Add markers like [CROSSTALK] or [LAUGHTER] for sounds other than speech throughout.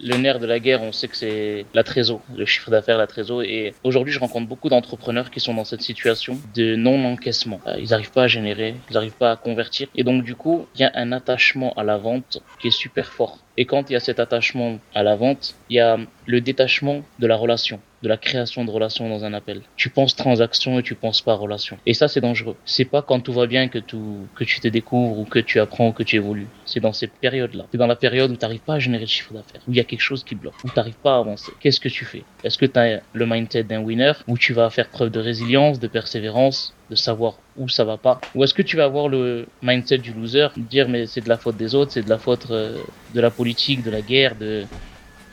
Le nerf de la guerre, on sait que c'est la trésor, le chiffre d'affaires, la trésor. Et aujourd'hui, je rencontre beaucoup d'entrepreneurs qui sont dans cette situation de non-encaissement. Euh, ils n'arrivent pas à générer, ils n'arrivent pas à convertir. Et donc, du coup, il y a un attachement à la vente qui est super fort. Et quand il y a cet attachement à la vente, il y a le détachement de la relation de la création de relations dans un appel. Tu penses transaction et tu penses pas relation. Et ça, c'est dangereux. C'est pas quand tout va bien que, tout, que tu te découvres ou que tu apprends ou que tu évolues. C'est dans cette période-là. C'est dans la période où tu n'arrives pas à générer de chiffre d'affaires, où il y a quelque chose qui bloque, où tu n'arrives pas à avancer. Qu'est-ce que tu fais? Est-ce que tu as le mindset d'un winner, où tu vas faire preuve de résilience, de persévérance, de savoir où ça va pas Ou est-ce que tu vas avoir le mindset du loser, dire mais c'est de la faute des autres, c'est de la faute euh, de la politique, de la guerre, de,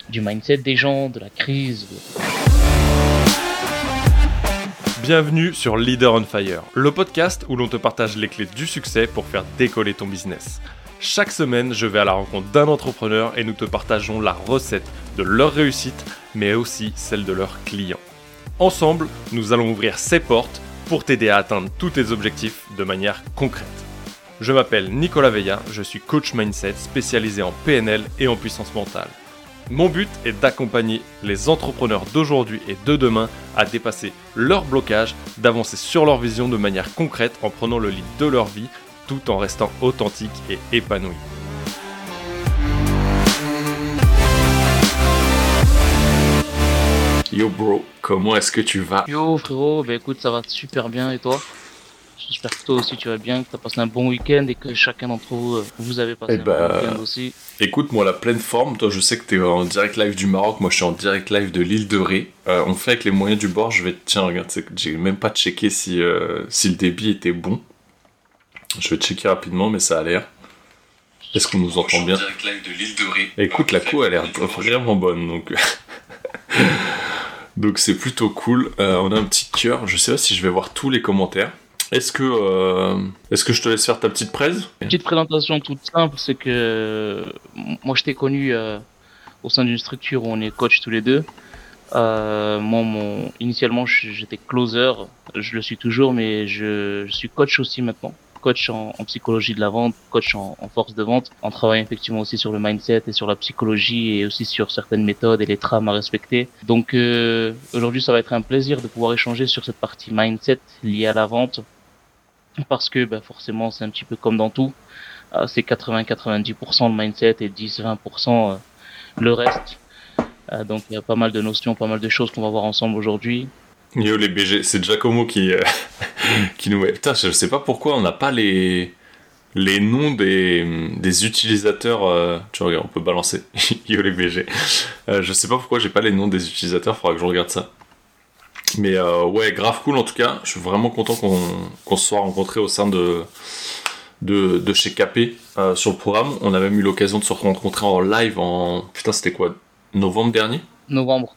du mindset des gens, de la crise Bienvenue sur Leader on Fire, le podcast où l'on te partage les clés du succès pour faire décoller ton business. Chaque semaine, je vais à la rencontre d'un entrepreneur et nous te partageons la recette de leur réussite, mais aussi celle de leurs clients. Ensemble, nous allons ouvrir ces portes pour t'aider à atteindre tous tes objectifs de manière concrète. Je m'appelle Nicolas Veilla, je suis coach mindset spécialisé en PNL et en puissance mentale. Mon but est d'accompagner les entrepreneurs d'aujourd'hui et de demain à dépasser leurs blocages, d'avancer sur leur vision de manière concrète en prenant le lead de leur vie tout en restant authentique et épanoui. Yo bro, comment est-ce que tu vas? Yo frérot, bah écoute ça va super bien et toi? J'espère que toi aussi tu vas bien, que tu as passé un bon week-end et que chacun d'entre vous, euh, vous avez passé eh un bon bah, week-end aussi. Écoute, moi la pleine forme, toi je sais que tu es en direct live du Maroc, moi je suis en direct live de l'île de Ré. Euh, on fait avec les moyens du bord, je vais... Tiens, regarde, j'ai même pas checké si, euh, si le débit était bon. Je vais checker rapidement, mais ça a l'air. Est-ce qu'on nous entend bien? direct live de l'île de Ré. Écoute, la co a l'air vraiment bonne, donc... [LAUGHS] donc c'est plutôt cool. on a un petit cœur, je sais pas si je vais voir tous les commentaires. Est-ce que, euh, est-ce que je te laisse faire ta petite presse? Petite présentation toute simple, c'est que moi je t'ai connu euh, au sein d'une structure où on est coach tous les deux. Euh, moi, mon, initialement, j'étais closer, je le suis toujours, mais je, suis coach aussi maintenant. Coach en, psychologie de la vente, coach en, force de vente, en travaillant effectivement aussi sur le mindset et sur la psychologie et aussi sur certaines méthodes et les trames à respecter. Donc aujourd'hui, ça va être un plaisir de pouvoir échanger sur cette partie mindset liée à la vente, parce que bah, forcément c'est un petit peu comme dans tout, euh, c'est 80-90% le mindset et 10-20% euh, le reste. Euh, donc il y a pas mal de notions, pas mal de choses qu'on va voir ensemble aujourd'hui. Yo les BG, c'est Giacomo qui, [LAUGHS] qui nous met. Putain, je sais pas pourquoi on n'a pas les, les noms des, des utilisateurs. tu vois, on peut balancer. [LAUGHS] Yo les BG. je sais pas pourquoi j'ai pas les noms des utilisateurs, faudra que je regarde ça. Mais euh, ouais, grave cool en tout cas. Je suis vraiment content qu'on se soit rencontrés au sein de, de, chez KP euh, sur le programme. On a même eu l'occasion de se rencontrer en live en. Putain, c'était quoi? Novembre dernier? Novembre.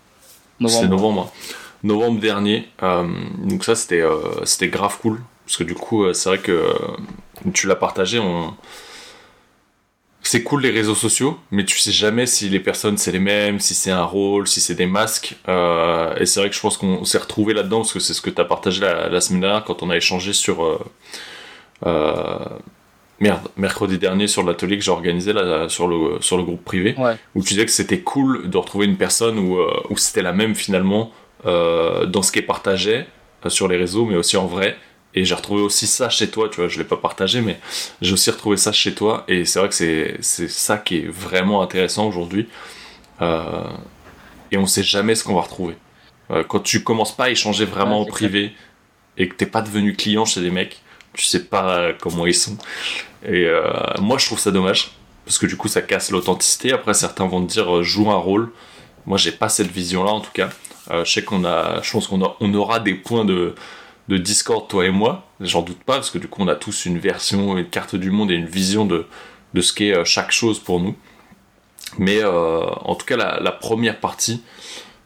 novembre. C'est novembre. Novembre dernier. Euh, donc ça, c'était c'était grave cool. Parce que du coup, c'est vrai que tu l'as partagé. On c'est cool les réseaux sociaux, mais tu sais jamais si les personnes c'est les mêmes, si c'est un rôle, si c'est des masques. Euh, et c'est vrai que je pense qu'on s'est retrouvé là-dedans parce que c'est ce que tu as partagé la, semaine dernière quand on a échangé sur. Euh, euh, merde, mercredi dernier sur l'atelier que j'ai organisé là, sur, le, sur le groupe privé, où tu disais que c'était cool de retrouver une personne où, où c'était la même finalement dans ce qu'elle partageait sur les réseaux, mais aussi en vrai et j'ai retrouvé aussi ça chez toi, tu vois, je l'ai pas partagé, mais j'ai aussi retrouvé ça chez toi, et c'est vrai que c'est, ça qui est vraiment intéressant aujourd'hui. Euh, et on sait jamais ce qu'on va retrouver. Euh, quand tu commences pas à échanger vraiment en privé, et que t'es pas devenu client chez des mecs, tu sais pas comment ils sont. Et euh, moi je trouve ça dommage, parce que du coup ça casse l'authenticité. Après certains vont te dire joue un rôle. Moi j'ai pas cette vision là en tout cas. Je sais qu'on a, je pense qu'on on aura des points de Discord, toi et moi. J'en doute pas, parce que du coup, on a tous une version, une carte du monde et une vision de, ce qu'est euh, chaque chose pour nous. Mais euh, en tout cas, la, première partie,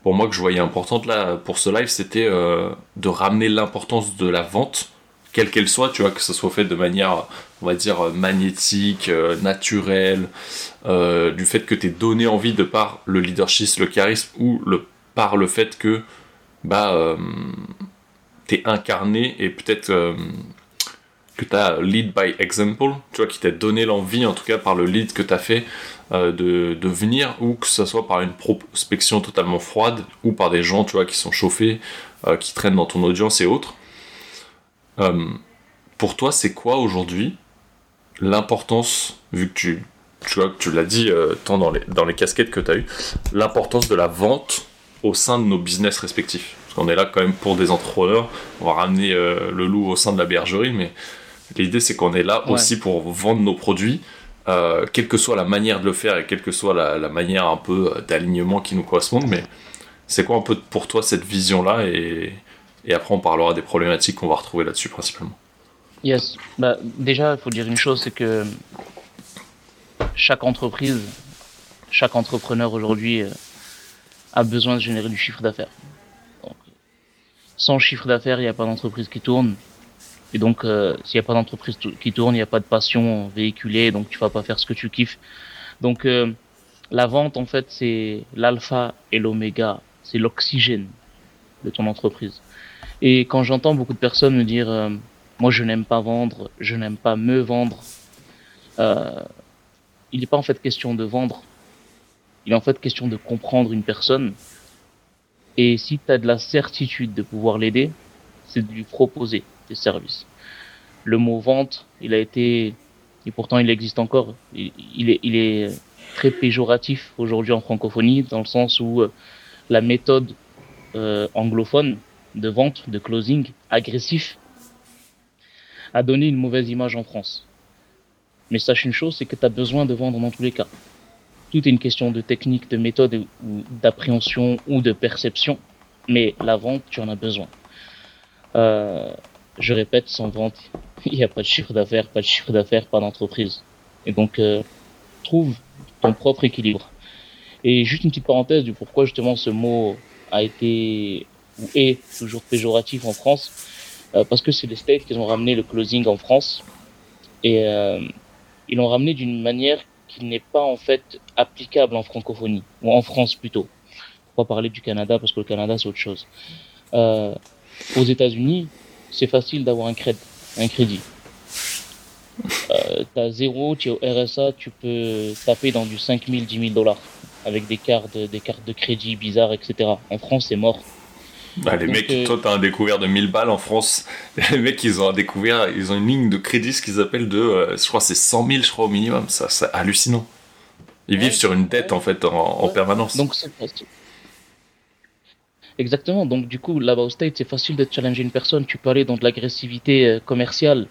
pour moi, que je voyais importante là pour ce live, c'était euh, de ramener l'importance de la vente, quelle qu'elle soit, tu vois, que ce soit fait de manière, on va dire, magnétique, naturelle, du fait que tu es donné envie de par le leadership, le charisme, ou le, par le fait que, bah, incarné et peut-être euh, que tu as lead by example, tu vois, qui t'a donné l'envie, en tout cas par le lead que tu as fait, euh, de, de, venir, ou que ce soit par une prospection totalement froide, ou par des gens, tu vois, qui sont chauffés, euh, qui traînent dans ton audience et autres. Euh, pour toi, c'est quoi aujourd'hui l'importance, vu que tu, tu, vois, tu l'as dit tant dans les, dans les casquettes que tu as eues, l'importance de la vente au sein de nos business respectifs Parce qu'on est là quand même pour des entrepreneurs, on va ramener le loup au sein de la bergerie, mais L'idée, c'est qu'on est là aussi pour vendre nos produits, euh, quelle que soit la manière de le faire et quelle que soit la, manière un peu d'alignement qui nous correspond. Mais c'est quoi un peu pour toi cette vision-là et, et, après, on parlera des problématiques qu'on va retrouver là-dessus principalement. Yes. Bah, déjà, il faut dire une chose, c'est que chaque entreprise, chaque entrepreneur aujourd'hui euh, a besoin de générer du chiffre d'affaires. Sans chiffre d'affaires, il n'y a pas d'entreprise qui tourne. Et donc, euh, s'il n'y a pas d'entreprise qui tourne, il n'y a pas de passion véhiculée, donc tu vas pas faire ce que tu kiffes. Donc, euh, la vente, en fait, c'est l'alpha et l'oméga, c'est l'oxygène de ton entreprise. Et quand j'entends beaucoup de personnes me dire, euh, moi, je n'aime pas vendre, je n'aime pas me vendre, il n'est pas en fait question de vendre, il est en fait question de comprendre une personne. Et si tu as de la certitude de pouvoir l'aider, c'est de lui proposer services. Le mot vente, il a été, et pourtant il existe encore, il, est, il est très péjoratif aujourd'hui en francophonie, dans le sens où euh, la méthode euh, anglophone de vente, de closing, agressif, a donné une mauvaise image en France. Mais sache une chose, c'est que tu as besoin de vendre dans tous les cas. Tout est une question de technique, de méthode, d'appréhension ou de perception. Mais la vente, tu en as besoin. Euh, je répète, sans vente, [LAUGHS] il n'y a pas de chiffre d'affaires, pas de chiffre d'affaires, pas d'entreprise. Et donc, euh, trouve ton propre équilibre. Et juste une petite parenthèse du pourquoi justement ce mot a été ou est toujours péjoratif en France, euh, parce que c'est les States qui ont ramené le closing en France et euh, ils l'ont ramené d'une manière qui n'est pas en fait applicable en francophonie ou en France plutôt. Faut pas parler du Canada parce que le Canada c'est autre chose. Euh, aux États-Unis, c'est facile d'avoir un crédit. Euh, t'as zéro, tu es au RSA, tu peux taper dans du 5 000, 10 000 dollars avec des cartes, des cartes de crédit bizarres, etc. En France, c'est mort. Bah, les mecs, euh, toi, t'as un découvert de 1000 balles en France. [LAUGHS] Les mecs, ils ont un découvert, ils ont une ligne de crédit, ce qu'ils appellent de, euh, je crois, c'est 100 000, je crois, au minimum. Ça, c'est hallucinant. Ils vivent sur une dette, en fait, en, permanence. Donc, c'est Exactement. Donc, du coup, là-bas au State, c'est facile de challenger une personne. Tu peux aller dans de l'agressivité euh, commerciale.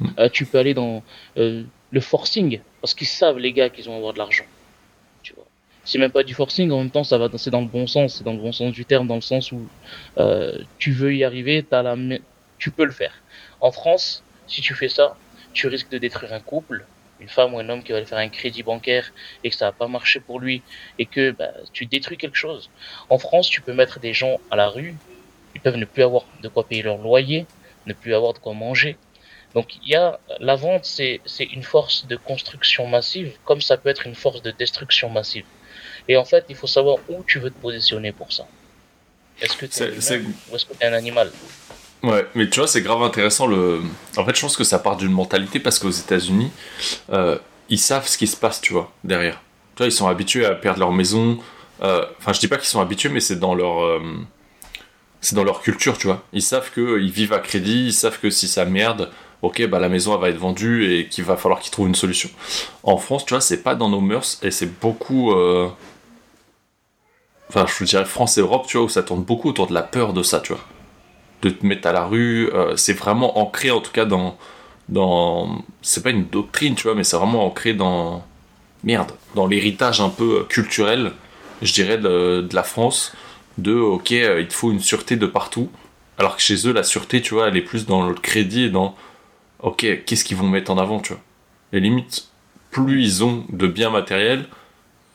Mm. Euh, tu peux aller dans le forcing. Parce qu'ils savent, les gars, qu'ils vont avoir de l'argent. C'est même pas du forcing. En même temps, ça va, c'est dans le bon sens. C'est dans le bon sens du terme, dans le sens où tu veux y arriver, as la, tu peux le faire. En France, si tu fais ça, tu risques de détruire un couple, une femme ou un homme qui va faire un crédit bancaire et que ça va pas marcher pour lui et que bah, tu détruis quelque chose. En France, tu peux mettre des gens à la rue, ils peuvent ne plus avoir de quoi payer leur loyer, ne plus avoir de quoi manger. Donc il y a la vente, c'est une force de construction massive, comme ça peut être une force de destruction massive. Et en fait, il faut savoir où tu veux te positionner pour ça. Est-ce que tu es ou est-ce que tu es un animal Ouais, mais tu vois, c'est grave intéressant. Le... En fait, je pense que ça part d'une mentalité parce qu'aux États-Unis, euh, ils savent ce qui se passe, tu vois, derrière. Tu vois, ils sont habitués à perdre leur maison. Euh, enfin, je dis pas qu'ils sont habitués, mais c'est dans leur. Euh, c'est dans leur culture, tu vois. Ils savent qu'ils vivent à crédit, ils savent que si ça merde, ok, bah la maison elle va être vendue et qu'il va falloir qu'ils trouvent une solution. En France, tu vois, c'est pas dans nos mœurs et c'est beaucoup. Enfin, je dirais France et Europe, tu vois, où ça tourne beaucoup autour de la peur de ça, tu vois de te mettre à la rue. Euh, c'est vraiment ancré en tout cas dans. dans c'est pas une doctrine, tu vois, mais c'est vraiment ancré dans. Merde, dans l'héritage un peu euh, culturel, je dirais, de, la France. De, ok, euh, il te faut une sûreté de partout. Alors que chez eux, la sûreté, tu vois, elle est plus dans le crédit et dans. Ok, qu'est-ce qu'ils vont mettre en avant, tu vois. Et limite, plus ils ont de biens matériels,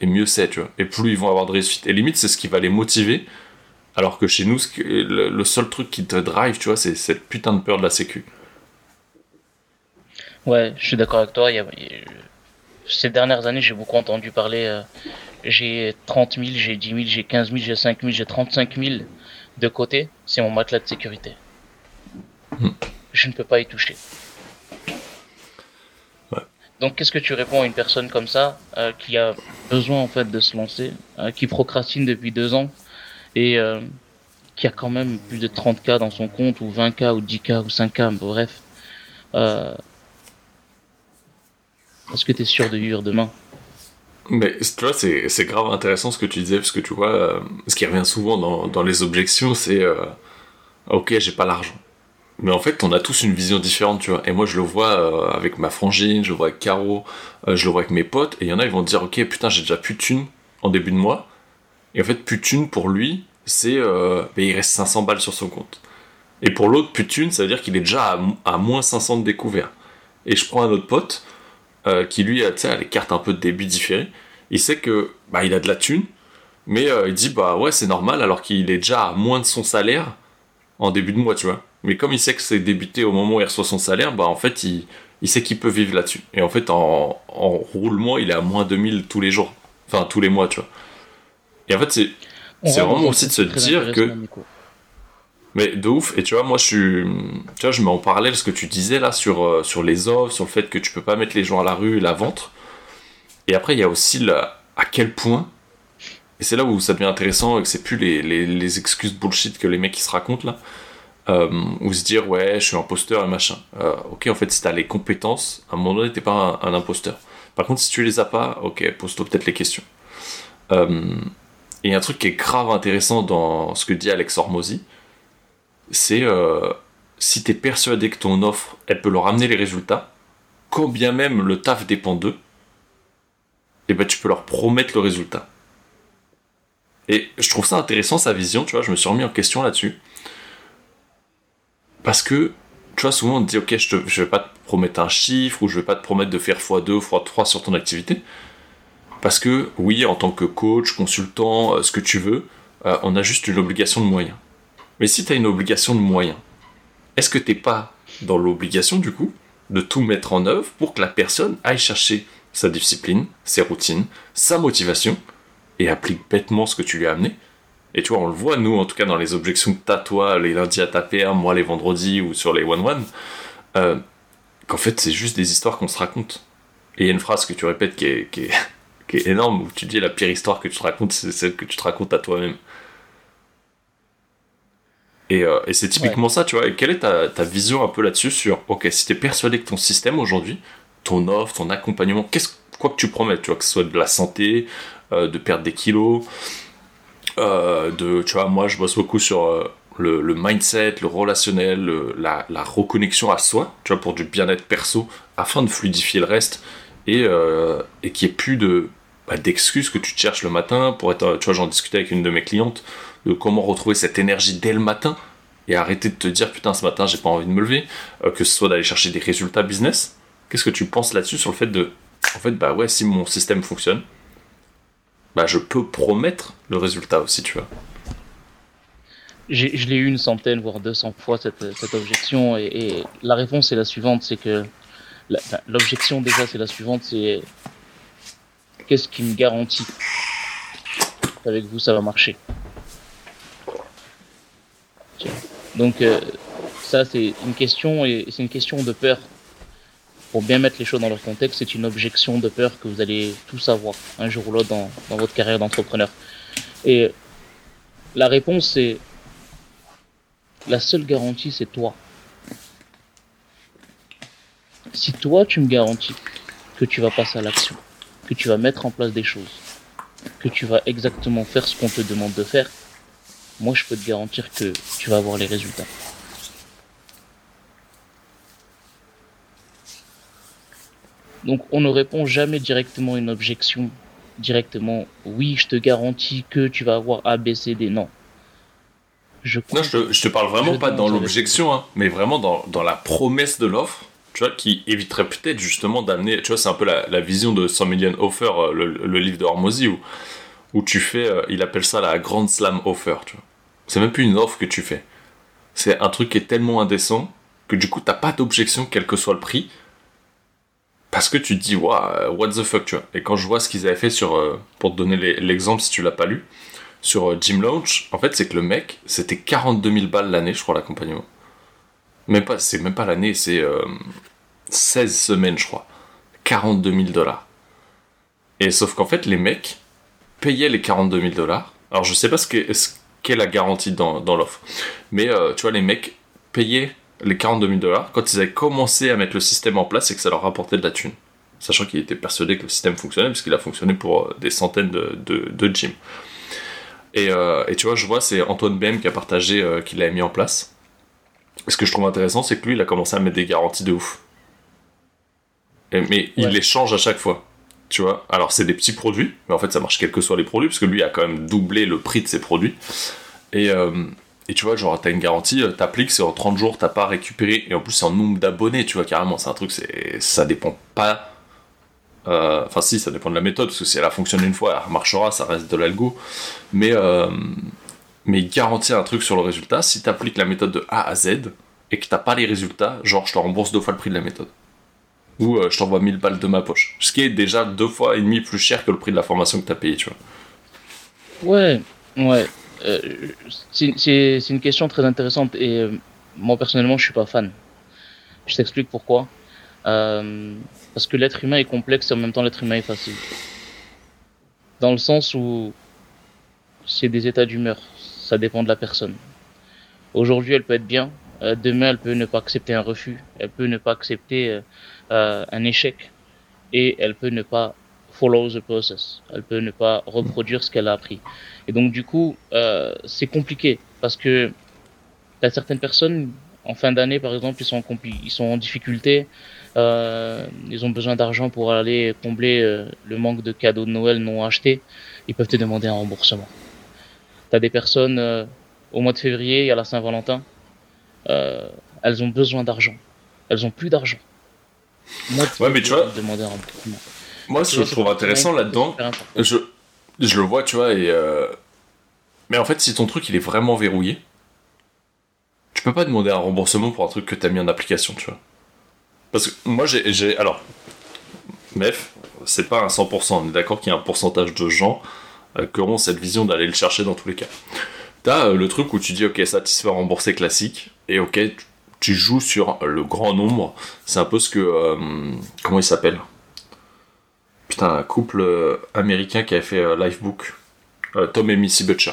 et mieux c'est, tu vois. Et plus ils vont avoir de réussite. Et limite, c'est ce qui va les motiver alors que chez nous, le seul truc qui te drive, tu vois, c'est cette putain de peur de la sécu. Ouais, je suis d'accord avec toi. Ces dernières années, j'ai beaucoup entendu parler. Euh, j'ai 30 000, j'ai 10 000, j'ai 15 000, j'ai 5 000, j'ai 35 000 de côté. C'est mon matelas de sécurité. Hmm. Je ne peux pas y toucher. Donc, qu'est-ce que tu réponds à une personne comme ça, euh, qui a besoin en fait de se lancer, euh, qui procrastine depuis deux ans et euh, qui a quand même plus de 30 k dans son compte ou 20 k ou 10 k ou 5 k, bref. Est-ce que tu es sûr de vivre demain? Mais tu vois, c'est grave intéressant ce que tu disais, parce que tu vois, ce qui revient souvent dans, dans les objections, c'est Ok, j'ai pas l'argent. Mais en fait, on a tous une vision différente, tu vois. Et moi, je le vois euh, avec ma frangine, je le vois avec Caro, euh, je le vois avec mes potes. Et il y en a, ils vont dire, ok, putain, j'ai déjà plus de thunes en début de mois. Et en fait, plus de thunes pour lui, c'est, euh, ben, il reste 500 balles sur son compte. Et pour l'autre, plus de thunes, ça veut dire qu'il est déjà à, moins 500 de découvert. Et je prends un autre pote, qui lui, sais, a les cartes un peu de début différées. Il sait que, bah, il a de la thune, mais il dit, bah ouais, c'est normal, alors qu'il est déjà à moins de son salaire en début de mois, tu vois. Mais comme il sait que c'est débuté au moment où il reçoit son salaire, bah en fait, il, il sait qu'il peut vivre là-dessus. Et en fait, en, en, roulement, il est à moins 2000 tous les jours. Enfin, tous les mois, tu vois. Et en fait, c'est, c'est vraiment aussi de se dire que. Mais de ouf, et tu vois, moi je suis. Tu vois, je mets en parallèle ce que tu disais là sur, euh, sur les offres, sur le fait que tu peux pas mettre les gens à la rue et la vente. Et après, il y a aussi là à quel point. Et c'est là où ça devient intéressant et que c'est plus les, les, les, excuses bullshit que les mecs qui se racontent là euh, ou se dire ouais je suis imposteur et machin. Euh, ok en fait si t'as les compétences, à un moment donné t'es pas un, imposteur. Par contre si tu les as pas, ok pose-toi peut-être les questions. Euh, et un truc qui est grave intéressant dans ce que dit Alex Hormozy, c'est euh, si t'es persuadé que ton offre elle peut leur amener les résultats, quand bien même le taf dépend d'eux, et eh ben tu peux leur promettre le résultat. Et je trouve ça intéressant sa vision, tu vois, je me suis remis en question là-dessus. Parce que, tu vois, souvent on te dit, ok, je, ne vais pas te promettre un chiffre ou je vais pas te promettre de faire x2, x3 sur ton activité. Parce que, oui, en tant que coach, consultant, euh, ce que tu veux, euh, on a juste une obligation de moyens. Mais si tu as une obligation de moyens, est-ce que t'es pas dans l'obligation, du coup, de tout mettre en œuvre pour que la personne aille chercher sa discipline, ses routines, sa motivation, et applique bêtement ce que tu lui as amené? Et tu vois, on le voit, nous, en tout cas, dans les objections que t'as, toi, les lundis à taper, moi, les vendredis ou sur les one-one, euh, qu'en fait, c'est juste des histoires qu'on se raconte. Et il y a une phrase que tu répètes qui est, qui, est, [LAUGHS] énorme, où tu dis la pire histoire que tu te racontes, c'est celle que tu te racontes à toi-même. Et, euh, et c'est typiquement ça, tu vois. Et quelle est ta, ta vision un peu là-dessus sur, ok, si t'es persuadé que ton système aujourd'hui, ton offre, ton accompagnement, qu'est-ce, quoi que tu promets, tu vois, que ce soit de la santé, euh, de perdre des kilos, euh, de, tu vois, moi je bosse beaucoup sur euh, le, mindset, le relationnel, la, reconnexion à soi, tu vois, pour du bien-être perso, afin de fluidifier le reste et, euh, et qu'il n'y ait plus de bah, d'excuses que tu te cherches le matin pour être, tu vois, j'en discutais avec une de mes clientes de comment retrouver cette énergie dès le matin et arrêter de te dire putain ce matin j'ai pas envie de me lever, que ce soit d'aller chercher des résultats business. Qu'est-ce que tu penses là-dessus sur le fait de, en fait bah ouais si mon système fonctionne, bah, je peux promettre le résultat aussi, tu vois. Je l'ai eu une centaine, voire 200 fois cette, cette objection, et, la réponse est la suivante, c'est que l'objection déjà c'est la suivante, c'est qu'est-ce qui me garantit qu'avec vous ça va marcher? Donc euh, ça c'est une question et c'est une question de peur pour bien mettre les choses dans leur contexte, c'est une objection de peur que vous allez tous avoir un jour ou l'autre dans, dans votre carrière d'entrepreneur. Et la réponse, c'est la seule garantie, c'est toi. Si toi, tu me garantis que tu vas passer à l'action, que tu vas mettre en place des choses, que tu vas exactement faire ce qu'on te demande de faire, moi, je peux te garantir que tu vas avoir les résultats. Donc on ne répond jamais directement à une objection, directement oui, je te garantis que tu vas avoir A, B, C, D. Non. Je non, je te, te parle vraiment pas dans l'objection, hein, mais vraiment dans, dans la promesse de l'offre, tu vois, qui éviterait peut-être justement d'amener, tu vois, c'est un peu la, la, vision de 100 million offer, euh, le, le, livre de Hormozy, où, où tu fais, euh, il appelle ça la Grand Slam offer, tu vois. C'est même plus une offre que tu fais. C'est un truc qui est tellement indécent que du coup, t'as pas d'objection, quel que soit le prix, parce que tu te dis, wow, what the fuck, tu vois. Et quand je vois ce qu'ils avaient fait sur, euh, pour te donner l'exemple si tu l'as pas lu, sur euh, Jim Launch, en fait, c'est que le mec, c'était 42 000 balles l'année, je crois, l'accompagnement. Même pas, c'est même pas l'année, c'est 16 euh, semaines, je crois. 42 000 dollars. Et sauf qu'en fait, les mecs payaient les 42 000 dollars. Alors, je sais pas ce qu'est la garantie dans, dans l'offre. Mais euh, tu vois, les mecs payaient les 42 000 dollars quand ils avaient commencé à mettre le système en place et que ça leur rapportait de la thune. Sachant qu'ils étaient persuadés que le système fonctionnait, parce qu'il a fonctionné pour euh, des centaines de, de, de gyms. Et, euh, et, tu vois, je vois, c'est Antoine BM qui a partagé qu'il l'avait mis en place. Et ce que je trouve intéressant, c'est que lui, il a commencé à mettre des garanties de ouf. mais il les change à chaque fois. Tu vois, alors c'est des petits produits, mais en fait ça marche quels que soient les produits, parce que lui a quand même doublé le prix de ses produits. Et, euh, et tu vois, genre t'as une garantie, euh, t'appliques, c'est en 30 jours, t'as pas récupéré, et en plus c'est en nombre d'abonnés, tu vois, carrément, c'est un truc, c'est ça dépend pas. Euh, enfin, si, ça dépend de la méthode, parce que si elle a fonctionné une fois, elle marchera, ça reste de l'algo. Mais, mais il garantit un truc sur le résultat, si t'appliques la méthode de A à Z, et que t'as pas les résultats, genre je te rembourse deux fois le prix de la méthode ou euh, je t'envoie 1000 balles de ma poche. Ce qui est déjà deux fois et demi plus cher que le prix de la formation que tu as payé, tu vois. Ouais, ouais. Euh, c'est une question très intéressante et euh, moi personnellement je suis pas fan. Je t'explique pourquoi. parce que l'être humain est complexe et en même temps l'être humain est facile. Dans le sens où c'est des états d'humeur, ça dépend de la personne. Aujourd'hui elle peut être bien, demain elle peut ne pas accepter un refus, elle peut ne pas accepter euh, un échec et elle peut ne pas follow the process. Elle peut ne pas reproduire ce qu'elle a appris. Et donc du coup, euh, c'est compliqué parce que as certaines personnes en fin d'année, par exemple, ils sont en, ils sont en difficulté, euh, ils ont besoin d'argent pour aller combler euh, le manque de cadeaux de Noël non achetés. Ils peuvent te demander un remboursement. T'as des personnes au mois de février, à la Saint-Valentin, elles ont besoin d'argent. Elles ont plus d'argent ouais, mais tu vois. Moi, ce que je trouve intéressant là-dedans, je, je le vois, tu vois, et. Euh, mais en fait, si ton truc il est vraiment verrouillé, tu peux pas demander un remboursement pour un truc que t'as mis en application, tu vois. Parce que moi, j'ai. Alors. Bref, c'est pas un 100%, on est d'accord qu'il y a un pourcentage de gens euh, qui auront cette vision d'aller le chercher dans tous les cas. T'as euh, le truc où tu dis, ok, satisfait remboursé classique, et ok, tu joues sur le grand nombre. C'est un peu ce que. Euh, comment il s'appelle? Putain, un couple euh, américain qui avait fait euh, Lifebook. Tom et Missy Butcher.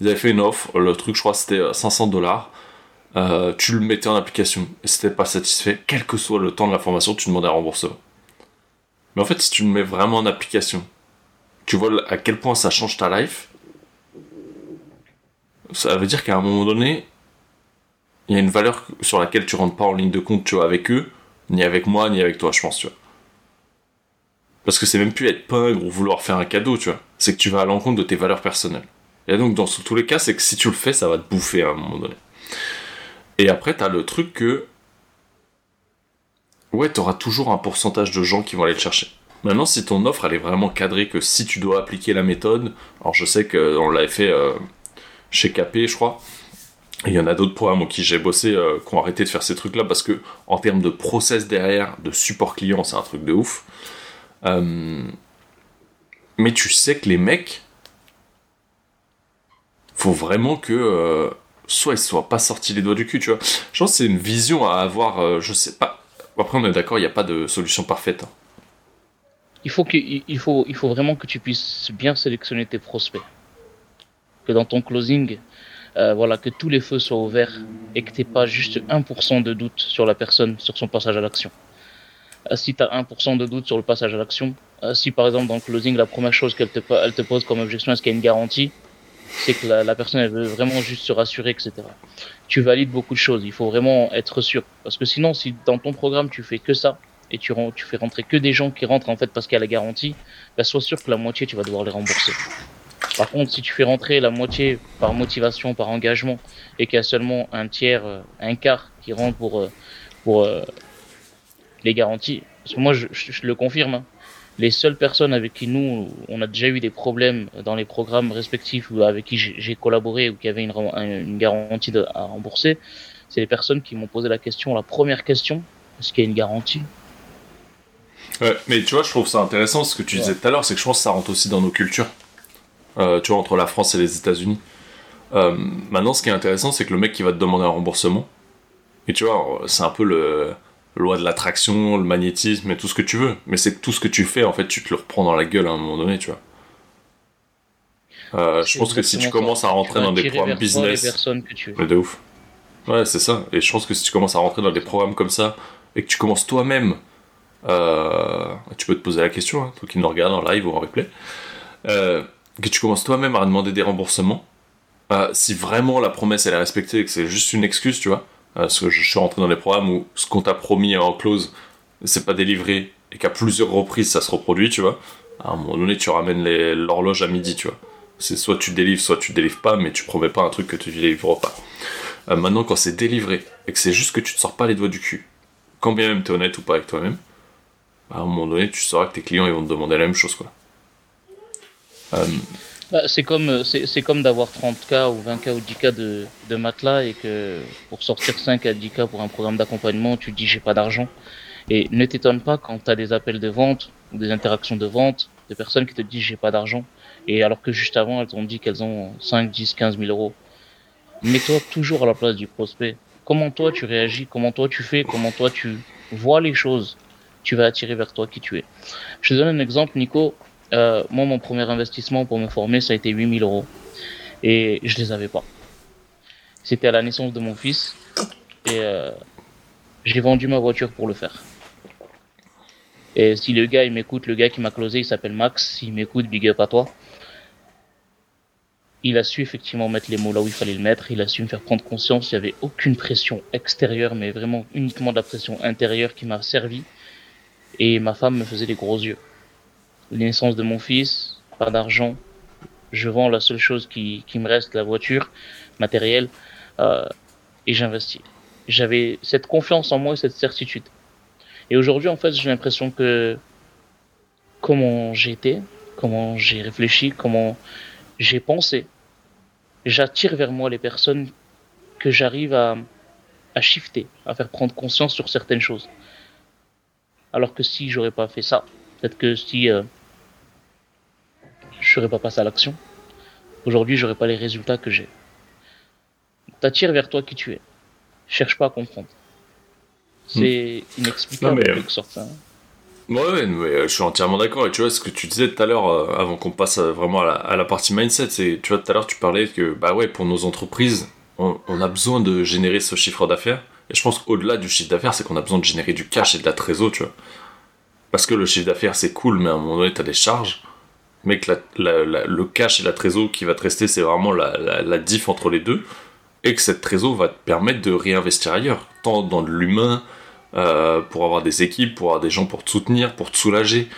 Ils avaient fait une offre. Le truc, je crois, c'était 500 dollars. tu le mettais en application et c'était pas satisfait, quel que soit le temps de la formation, tu demandais un remboursement. Mais en fait, si tu le mets vraiment en application, tu vois à quel point ça change ta life. Ça veut dire qu'à un moment donné, il y a une valeur sur laquelle tu rentres pas en ligne de compte, tu vois, avec eux, ni avec moi, ni avec toi, je pense, tu vois. Parce que c'est même plus être pingre ou vouloir faire un cadeau, tu vois. C'est que tu vas à l'encontre de tes valeurs personnelles. Et donc, dans tous les cas, c'est que si tu le fais, ça va te bouffer à un moment donné. Et après, t'as le truc que. Ouais, t'auras toujours un pourcentage de gens qui vont aller le chercher. Maintenant, si ton offre, elle est vraiment cadrée, que si tu dois appliquer la méthode, alors je sais qu'on l'avait fait euh, chez KP, je crois, il y en a d'autres programmes qui j'ai bossé euh, qui ont arrêté de faire ces trucs-là parce que en termes de process derrière, de support client, c'est un truc de ouf. Euh, mais tu sais que les mecs, faut vraiment que euh, soit ils soient pas sortis les doigts du cul, tu vois. Je pense que c'est une vision à avoir, je sais pas. Après on est d'accord, il n'y a pas de solution parfaite. Hein. Il faut, que, faut, il faut vraiment que tu puisses bien sélectionner tes prospects. Que dans ton closing, euh, voilà, que tous les feux soient ouverts et que tu pas juste 1% de doute sur la personne, sur son passage à l'action. Euh, si tu as 1% de doute sur le passage à l'action, euh, si par exemple dans le closing, la première chose qu'elle te, pose comme objection, est-ce qu'il y a une garantie c'est que la, personne elle veut vraiment juste se rassurer, etc. Tu valides beaucoup de choses, il faut vraiment être sûr. Parce que sinon, si dans ton programme tu fais que ça, et tu, fais rentrer que des gens qui rentrent en fait parce qu'il y a la garantie, bah, sois sûr que la moitié tu vas devoir les rembourser. Par contre, si tu fais rentrer la moitié par motivation, par engagement, et qu'il y a seulement un tiers, euh, un quart qui rentre pour, pour les garanties, parce que moi je, le confirme, hein. les seules personnes avec qui nous, on a déjà eu des problèmes dans les programmes respectifs ou avec qui j'ai collaboré ou qui avaient une, une garantie de, à rembourser, c'est les personnes qui m'ont posé la question, la première question, est-ce qu'il y a une garantie? Ouais, mais tu vois, je trouve ça intéressant ce que tu disais tout à l'heure, c'est que je pense que ça rentre aussi dans nos cultures. Euh, tu vois, entre la France et les États-Unis. Euh, maintenant, ce qui est intéressant, c'est que le mec qui va te demander un remboursement, et tu vois, c'est un peu le, loi de l'attraction, le magnétisme et tout ce que tu veux. Mais c'est que tout ce que tu fais, en fait, tu te le reprends dans la gueule à un moment donné, tu vois. Euh, je pense que si tu commences à rentrer dans des programmes business. Que tu mais de ouf. Ouais, c'est ça. Et je pense que si tu commences à rentrer dans des programmes comme ça et que tu commences toi-même. Euh, tu peux te poser la question, hein, toi qui nous regardes en live ou en replay. Euh, que tu commences toi-même à demander des remboursements. si vraiment la promesse elle est respectée et que c'est juste une excuse, tu vois. Parce que je suis rentré dans des programmes où ce qu'on t'a promis en clause, c'est pas délivré et qu'à plusieurs reprises ça se reproduit, tu vois. À un moment donné, tu ramènes l'horloge à midi, tu vois. C'est soit tu délivres, soit tu délivres pas, mais tu promets pas un truc que tu délivres pas. Euh, maintenant, quand c'est délivré et que c'est juste que tu te sors pas les doigts du cul, quand bien même tu es honnête ou pas avec toi-même, à un moment donné, tu sauras que tes clients ils vont te demander la même chose, quoi. Euh, bah, c'est comme, c'est, comme d'avoir 30K ou 20K ou 10K de, de matelas et que pour sortir 5 à 10K pour un programme d'accompagnement, tu dis j'ai pas d'argent. Et ne t'étonne pas quand tu as des appels de vente ou des interactions de vente de personnes qui te disent j'ai pas d'argent. Et alors que juste avant, elles ont dit qu'elles ont 5, 10, 15 000 euros. Mets-toi toujours à la place du prospect. Comment toi tu réagis, comment toi tu fais, comment toi tu vois les choses, tu vas attirer vers toi qui tu es. Je te donne un exemple, Nico. Euh, moi, mon premier investissement pour me former, ça a été 8000 euros. Et je les avais pas. C'était à la naissance de mon fils. Et euh, j'ai vendu ma voiture pour le faire. Et si le gars il m'écoute, le gars qui m'a closé, il s'appelle Max, s'il m'écoute, big up à toi. Il a su effectivement mettre les mots là où il fallait le mettre, il a su me faire prendre conscience, il n'y avait aucune pression extérieure, mais vraiment uniquement de la pression intérieure qui m'a servi. Et ma femme me faisait des gros yeux. La naissance de mon fils, pas d'argent, je vends la seule chose qui, qui me reste, la voiture, matériel, euh, et j'investis. J'avais cette confiance en moi et cette certitude. Et aujourd'hui, en fait, j'ai l'impression que comment j'étais, comment j'ai réfléchi, comment j'ai pensé, j'attire vers moi les personnes que j'arrive à, à shifter, à faire prendre conscience sur certaines choses. Alors que si j'aurais pas fait ça, peut-être que si euh, je serais pas passé à l'action, aujourd'hui j'aurais pas les résultats que j'ai. T'attires vers toi qui tu es. Cherche pas à comprendre. C'est inexplicable en quelque sorte. Hein. Ouais, mais euh, je suis entièrement d'accord. Et tu vois, ce que tu disais tout à l'heure, euh, avant qu'on passe euh, vraiment à la, partie mindset, c'est, tu vois, tout à l'heure, tu parlais que, bah ouais, pour nos entreprises, on, a besoin de générer ce chiffre d'affaires. Et je pense qu'au-delà du chiffre d'affaires, c'est qu'on a besoin de générer du cash et de la trésor, tu vois. Parce que le chiffre d'affaires, c'est cool, mais à un moment donné, t'as des charges. Mais que le cash et la trésor qui va te rester, c'est vraiment la, diff entre les deux. Et que cette trésor va te permettre de réinvestir ailleurs, tant dans l'humain, euh, pour avoir des équipes, pour avoir des gens pour te soutenir, pour te soulager,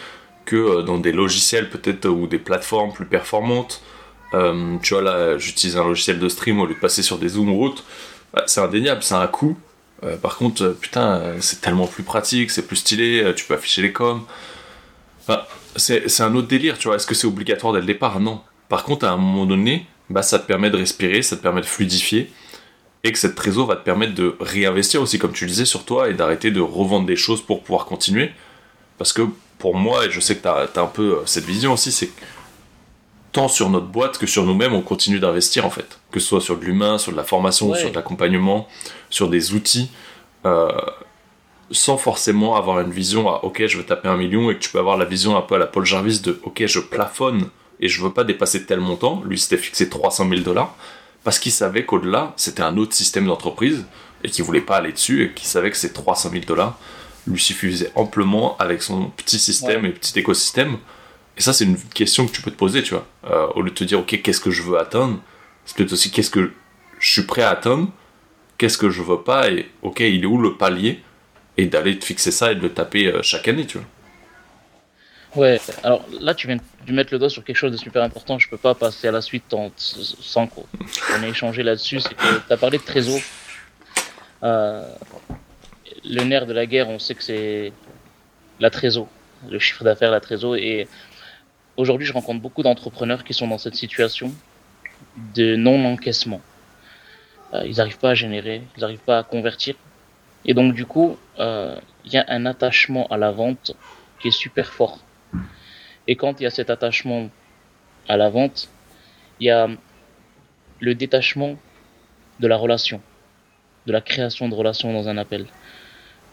que euh, dans des logiciels peut-être ou des plateformes plus performantes. Euh, tu vois là, j'utilise un logiciel de stream au lieu de passer sur des zooms ou autres. Bah, c'est indéniable, c'est un coût. par contre, putain, c'est tellement plus pratique, c'est plus stylé, tu peux afficher les coms. C'est un autre délire, tu vois. Est-ce que c'est obligatoire dès le départ? Non. Par contre, à un moment donné, bah, ça te permet de respirer, ça te permet de fluidifier et que cette trésor va te permettre de réinvestir aussi, comme tu le disais, sur toi et d'arrêter de revendre des choses pour pouvoir continuer. Parce que pour moi, et je sais que tu as, un peu euh, cette vision aussi, c'est tant sur notre boîte que sur nous-mêmes, on continue d'investir en fait. Que ce soit sur de l'humain, sur de la formation, sur de l'accompagnement, sur des outils, euh, sans forcément avoir une vision à ok, je veux taper un million et que tu peux avoir la vision un peu à la Paul Jarvis de ok, je plafonne et je veux pas dépasser tel montant. Lui, c'était fixé 300 000 dollars parce qu'il savait qu'au-delà, c'était un autre système d'entreprise et qu'il voulait pas aller dessus et qu'il savait que ces 300 000 dollars lui suffisaient amplement avec son petit système et petit écosystème. Et ça, c'est une question que tu peux te poser, tu vois. Euh, au lieu de te dire, ok, qu'est-ce que je veux atteindre? C'est peut-être aussi, qu'est-ce que je suis prêt à atteindre? Qu'est-ce que je veux pas? Et ok, il est où le palier? Et d'aller te fixer ça et de le taper euh, chaque année, tu vois. Ouais, alors là, tu viens de mettre le doigt sur quelque chose de super important. Je peux pas passer à la suite sans qu'on [LAUGHS] ait échangé là-dessus. C'est que tu as parlé de trésor. Euh, le nerf de la guerre, on sait que c'est la trésor, le chiffre d'affaires, la trésor. Et aujourd'hui, je rencontre beaucoup d'entrepreneurs qui sont dans cette situation de non-encaissement. Euh, ils n'arrivent pas à générer, ils n'arrivent pas à convertir. Et donc, du coup, euh, il y a un attachement à la vente qui est super fort. Et quand il y a cet attachement à la vente, il y a le détachement de la relation, de la création de relation dans un appel.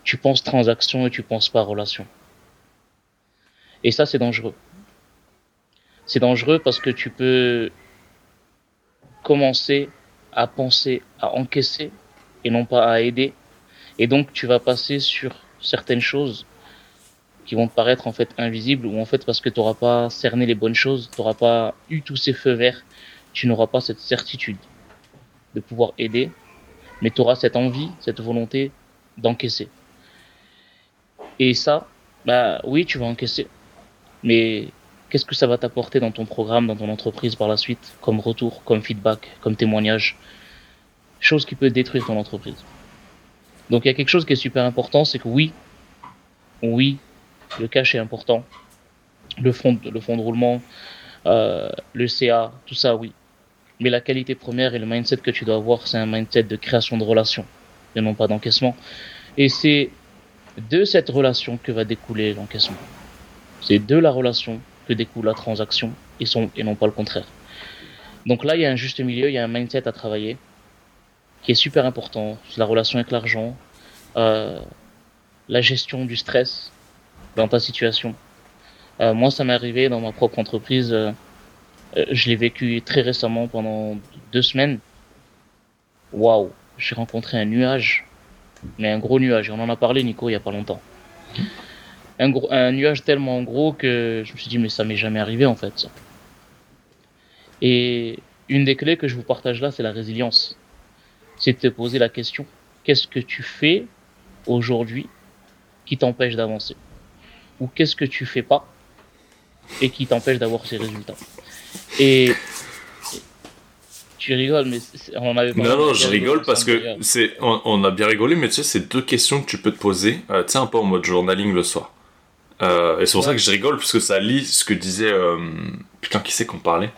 tu penses transaction et tu penses pas relation. Et ça, c'est dangereux. C'est dangereux parce que tu peux commencer à penser à encaisser et non pas à aider. Et donc, tu vas passer sur certaines choses qui vont paraître en fait invisibles ou en fait parce que tu n'auras pas cerné les bonnes choses, tu n'auras pas eu tous ces feux verts, tu n'auras pas cette certitude de pouvoir aider, mais tu auras cette envie, cette volonté d'encaisser. Et ça, bah oui, tu vas encaisser. Mais qu'est-ce que ça va t'apporter dans ton programme, dans ton entreprise par la suite, comme retour, comme feedback, comme témoignage? Chose qui peut détruire ton entreprise. Donc il y a quelque chose qui est super important, c'est que oui, oui, le cash est important, le fond, le fond de roulement, euh, le CA, tout ça, oui. Mais la qualité première et le mindset que tu dois avoir, c'est un mindset de création de relations, et non pas d'encaissement. Et c'est de cette relation que va découler l'encaissement. C'est de la relation que découle la transaction et, son, et non pas le contraire. Donc là, il y a un juste milieu, il y a un mindset à travailler qui est super important. La relation avec l'argent, euh, la gestion du stress dans ta situation. Euh, moi, ça m'est arrivé dans ma propre entreprise. Euh, euh, je l'ai vécu très récemment pendant deux semaines. Waouh, j'ai rencontré un nuage, mais un gros nuage. on en a parlé, Nico, il y a pas longtemps. Un, gros, un nuage tellement gros que je me suis dit, mais ça m'est jamais arrivé en fait. Et une des clés que je vous partage là, c'est la résilience. C'est de te poser la question qu'est-ce que tu fais aujourd'hui qui t'empêche d'avancer? Ou qu'est-ce que tu fais pas et qui t'empêche d'avoir ces résultats? Et tu rigoles, mais on avait Non, non, je rigole parce que c'est, on, a bien rigolé, mais tu sais, c'est deux questions que tu peux te poser, euh, tu sais, un peu en mode journaling le soir. Euh, et c'est pour ça que je rigole, parce que ça lit ce que disait. Euh, putain, qui c'est qu'on parlait?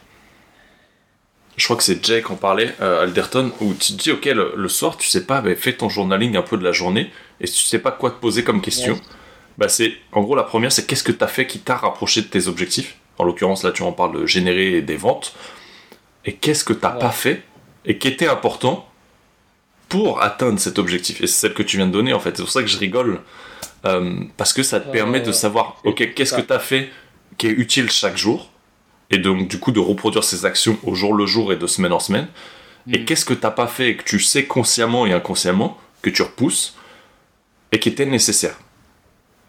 Je crois que c'est Jay qu'on parlait, Alderton, où tu te dis, ok, le, soir, tu sais pas, bah, fais ton journaling un peu de la journée, et si tu sais pas quoi te poser comme question, bah c'est. En gros, la première, c'est qu'est-ce que tu as fait qui t'a rapproché de tes objectifs? En l'occurrence, là, tu en parles de générer des ventes. Et qu'est-ce que tu n'as pas fait et qui était important pour atteindre cet objectif? Et c'est celle que tu viens de donner, en fait. C'est pour ça que je rigole. Euh, parce que ça te permet de savoir, ok, qu'est-ce que tu as fait qui est utile chaque jour et donc du coup de reproduire ces actions au jour le jour et de semaine en semaine. Et mm. qu'est-ce que tu n'as pas fait et que tu sais consciemment et inconsciemment que tu repousses et qui était nécessaire?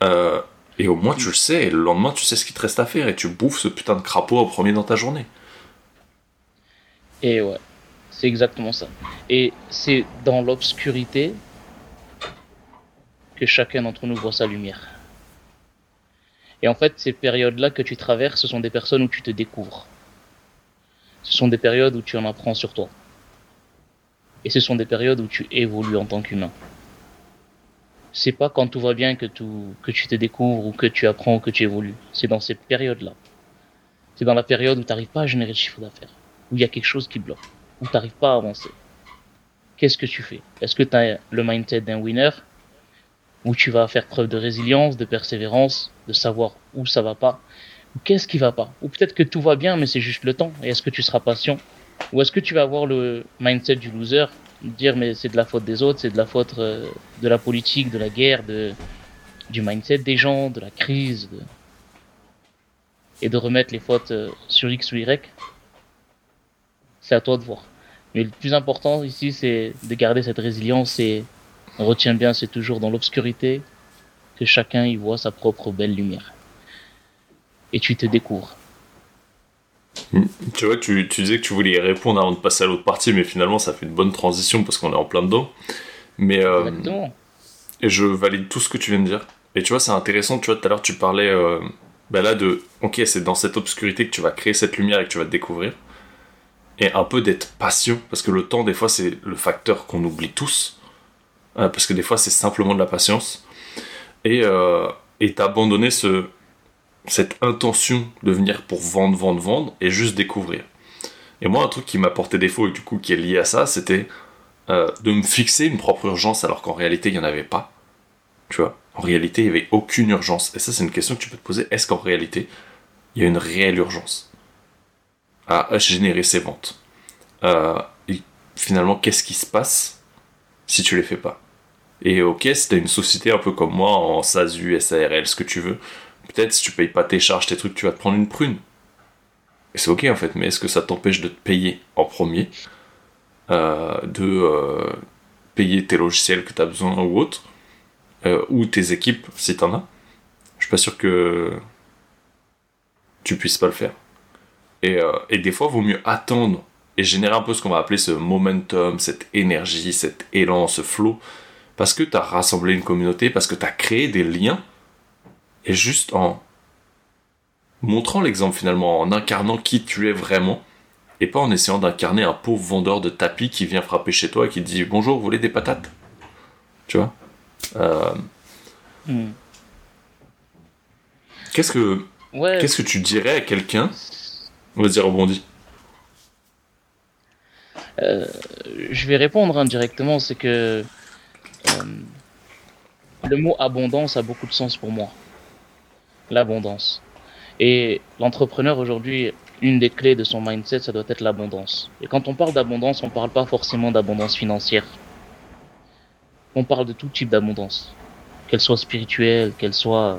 Euh, et au moins tu le sais, et le lendemain tu sais ce qu'il te reste à faire, et tu bouffes ce putain de crapaud au premier dans ta journée. Et ouais, c'est exactement ça. Et c'est dans l'obscurité que chacun d'entre nous voit sa lumière. Et en fait, ces périodes-là que tu traverses, ce sont des personnes où tu te découvres. Ce sont des périodes où tu en apprends sur toi. Et ce sont des périodes où tu évolues en tant qu'humain c'est pas quand tout va bien que, tout, que tu te découvres ou que tu apprends ou que tu évolues. C'est dans cette période-là. C'est dans la période où tu n'arrives pas à générer de chiffre d'affaires, où il y a quelque chose qui bloque, où tu n'arrives pas à avancer. Qu'est-ce que tu fais? Est-ce que tu as le mindset d'un winner, où tu vas faire preuve de résilience, de persévérance, de savoir où ça va pas, ou qu'est-ce qui va pas Ou peut-être que tout va bien, mais c'est juste le temps. Et est-ce que tu seras patient? Ou est-ce que tu vas avoir le mindset du loser dire mais c'est de la faute des autres, c'est de la faute euh, de la politique, de la guerre, de, du mindset des gens, de la crise, et de remettre les fautes euh, sur X ou Y, c'est à toi de voir. Mais le plus important ici, c'est de garder cette résilience et on retient bien, c'est toujours dans l'obscurité que chacun y voit sa propre belle lumière. Et tu te découvres. Hmm. Tu vois, tu, tu, disais que tu voulais y répondre avant de passer à l'autre partie, mais finalement, ça fait une bonne transition parce qu'on est en plein dedans. Mais euh, et je valide tout ce que tu viens de dire. Et tu vois, c'est intéressant. Tu vois, tout à l'heure, tu parlais euh, bah là de, ok, c'est dans cette obscurité que tu vas créer cette lumière et que tu vas te découvrir. Et un peu d'être patient, parce que le temps, des fois, c'est le facteur qu'on oublie tous. Euh, parce que des fois, c'est simplement de la patience. Et euh, t'abandonner ce cette intention de venir pour vendre, vendre, vendre et juste découvrir. Et moi, un truc qui m'a porté défaut et du coup qui est lié à ça, c'était euh, de me fixer une propre urgence alors qu'en réalité il n'y en avait pas. Tu vois, en réalité il n'y avait aucune urgence. Et ça, c'est une question que tu peux te poser. Est-ce qu'en réalité il y a une réelle urgence à générer ces ventes? Euh, et Finalement, qu'est-ce qui se passe si tu les fais pas? Et ok, si t'as une société un peu comme moi, en SASU, SARL, ce que tu veux, peut-être si tu payes pas tes charges, tes trucs, tu vas te prendre une prune. Et c'est ok en fait, mais est-ce que ça t'empêche de te payer en premier euh, De euh, payer tes logiciels que tu as besoin ou autre euh, Ou tes équipes si t'en as? Je suis pas sûr que tu puisses pas le faire. Et, et des fois, vaut mieux attendre et générer un peu ce qu'on va appeler ce momentum, cette énergie, cet élan, ce flow. Parce que tu as rassemblé une communauté, parce que tu as créé des liens. Et juste en montrant l'exemple finalement, en incarnant qui tu es vraiment, et pas en essayant d'incarner un pauvre vendeur de tapis qui vient frapper chez toi et qui dit bonjour, vous voulez des patates? Tu vois? Euh, hmm. Qu'est-ce que qu'est-ce que tu dirais à quelqu'un Vas-y, rebondis. Euh, je vais répondre indirectement, c'est que le mot abondance a beaucoup de sens pour moi. L'abondance. Et l'entrepreneur aujourd'hui, une des clés de son mindset, ça doit être l'abondance. Et quand on parle d'abondance, on ne parle pas forcément d'abondance financière. On parle de tout type d'abondance. Qu'elle soit spirituelle, qu'elle soit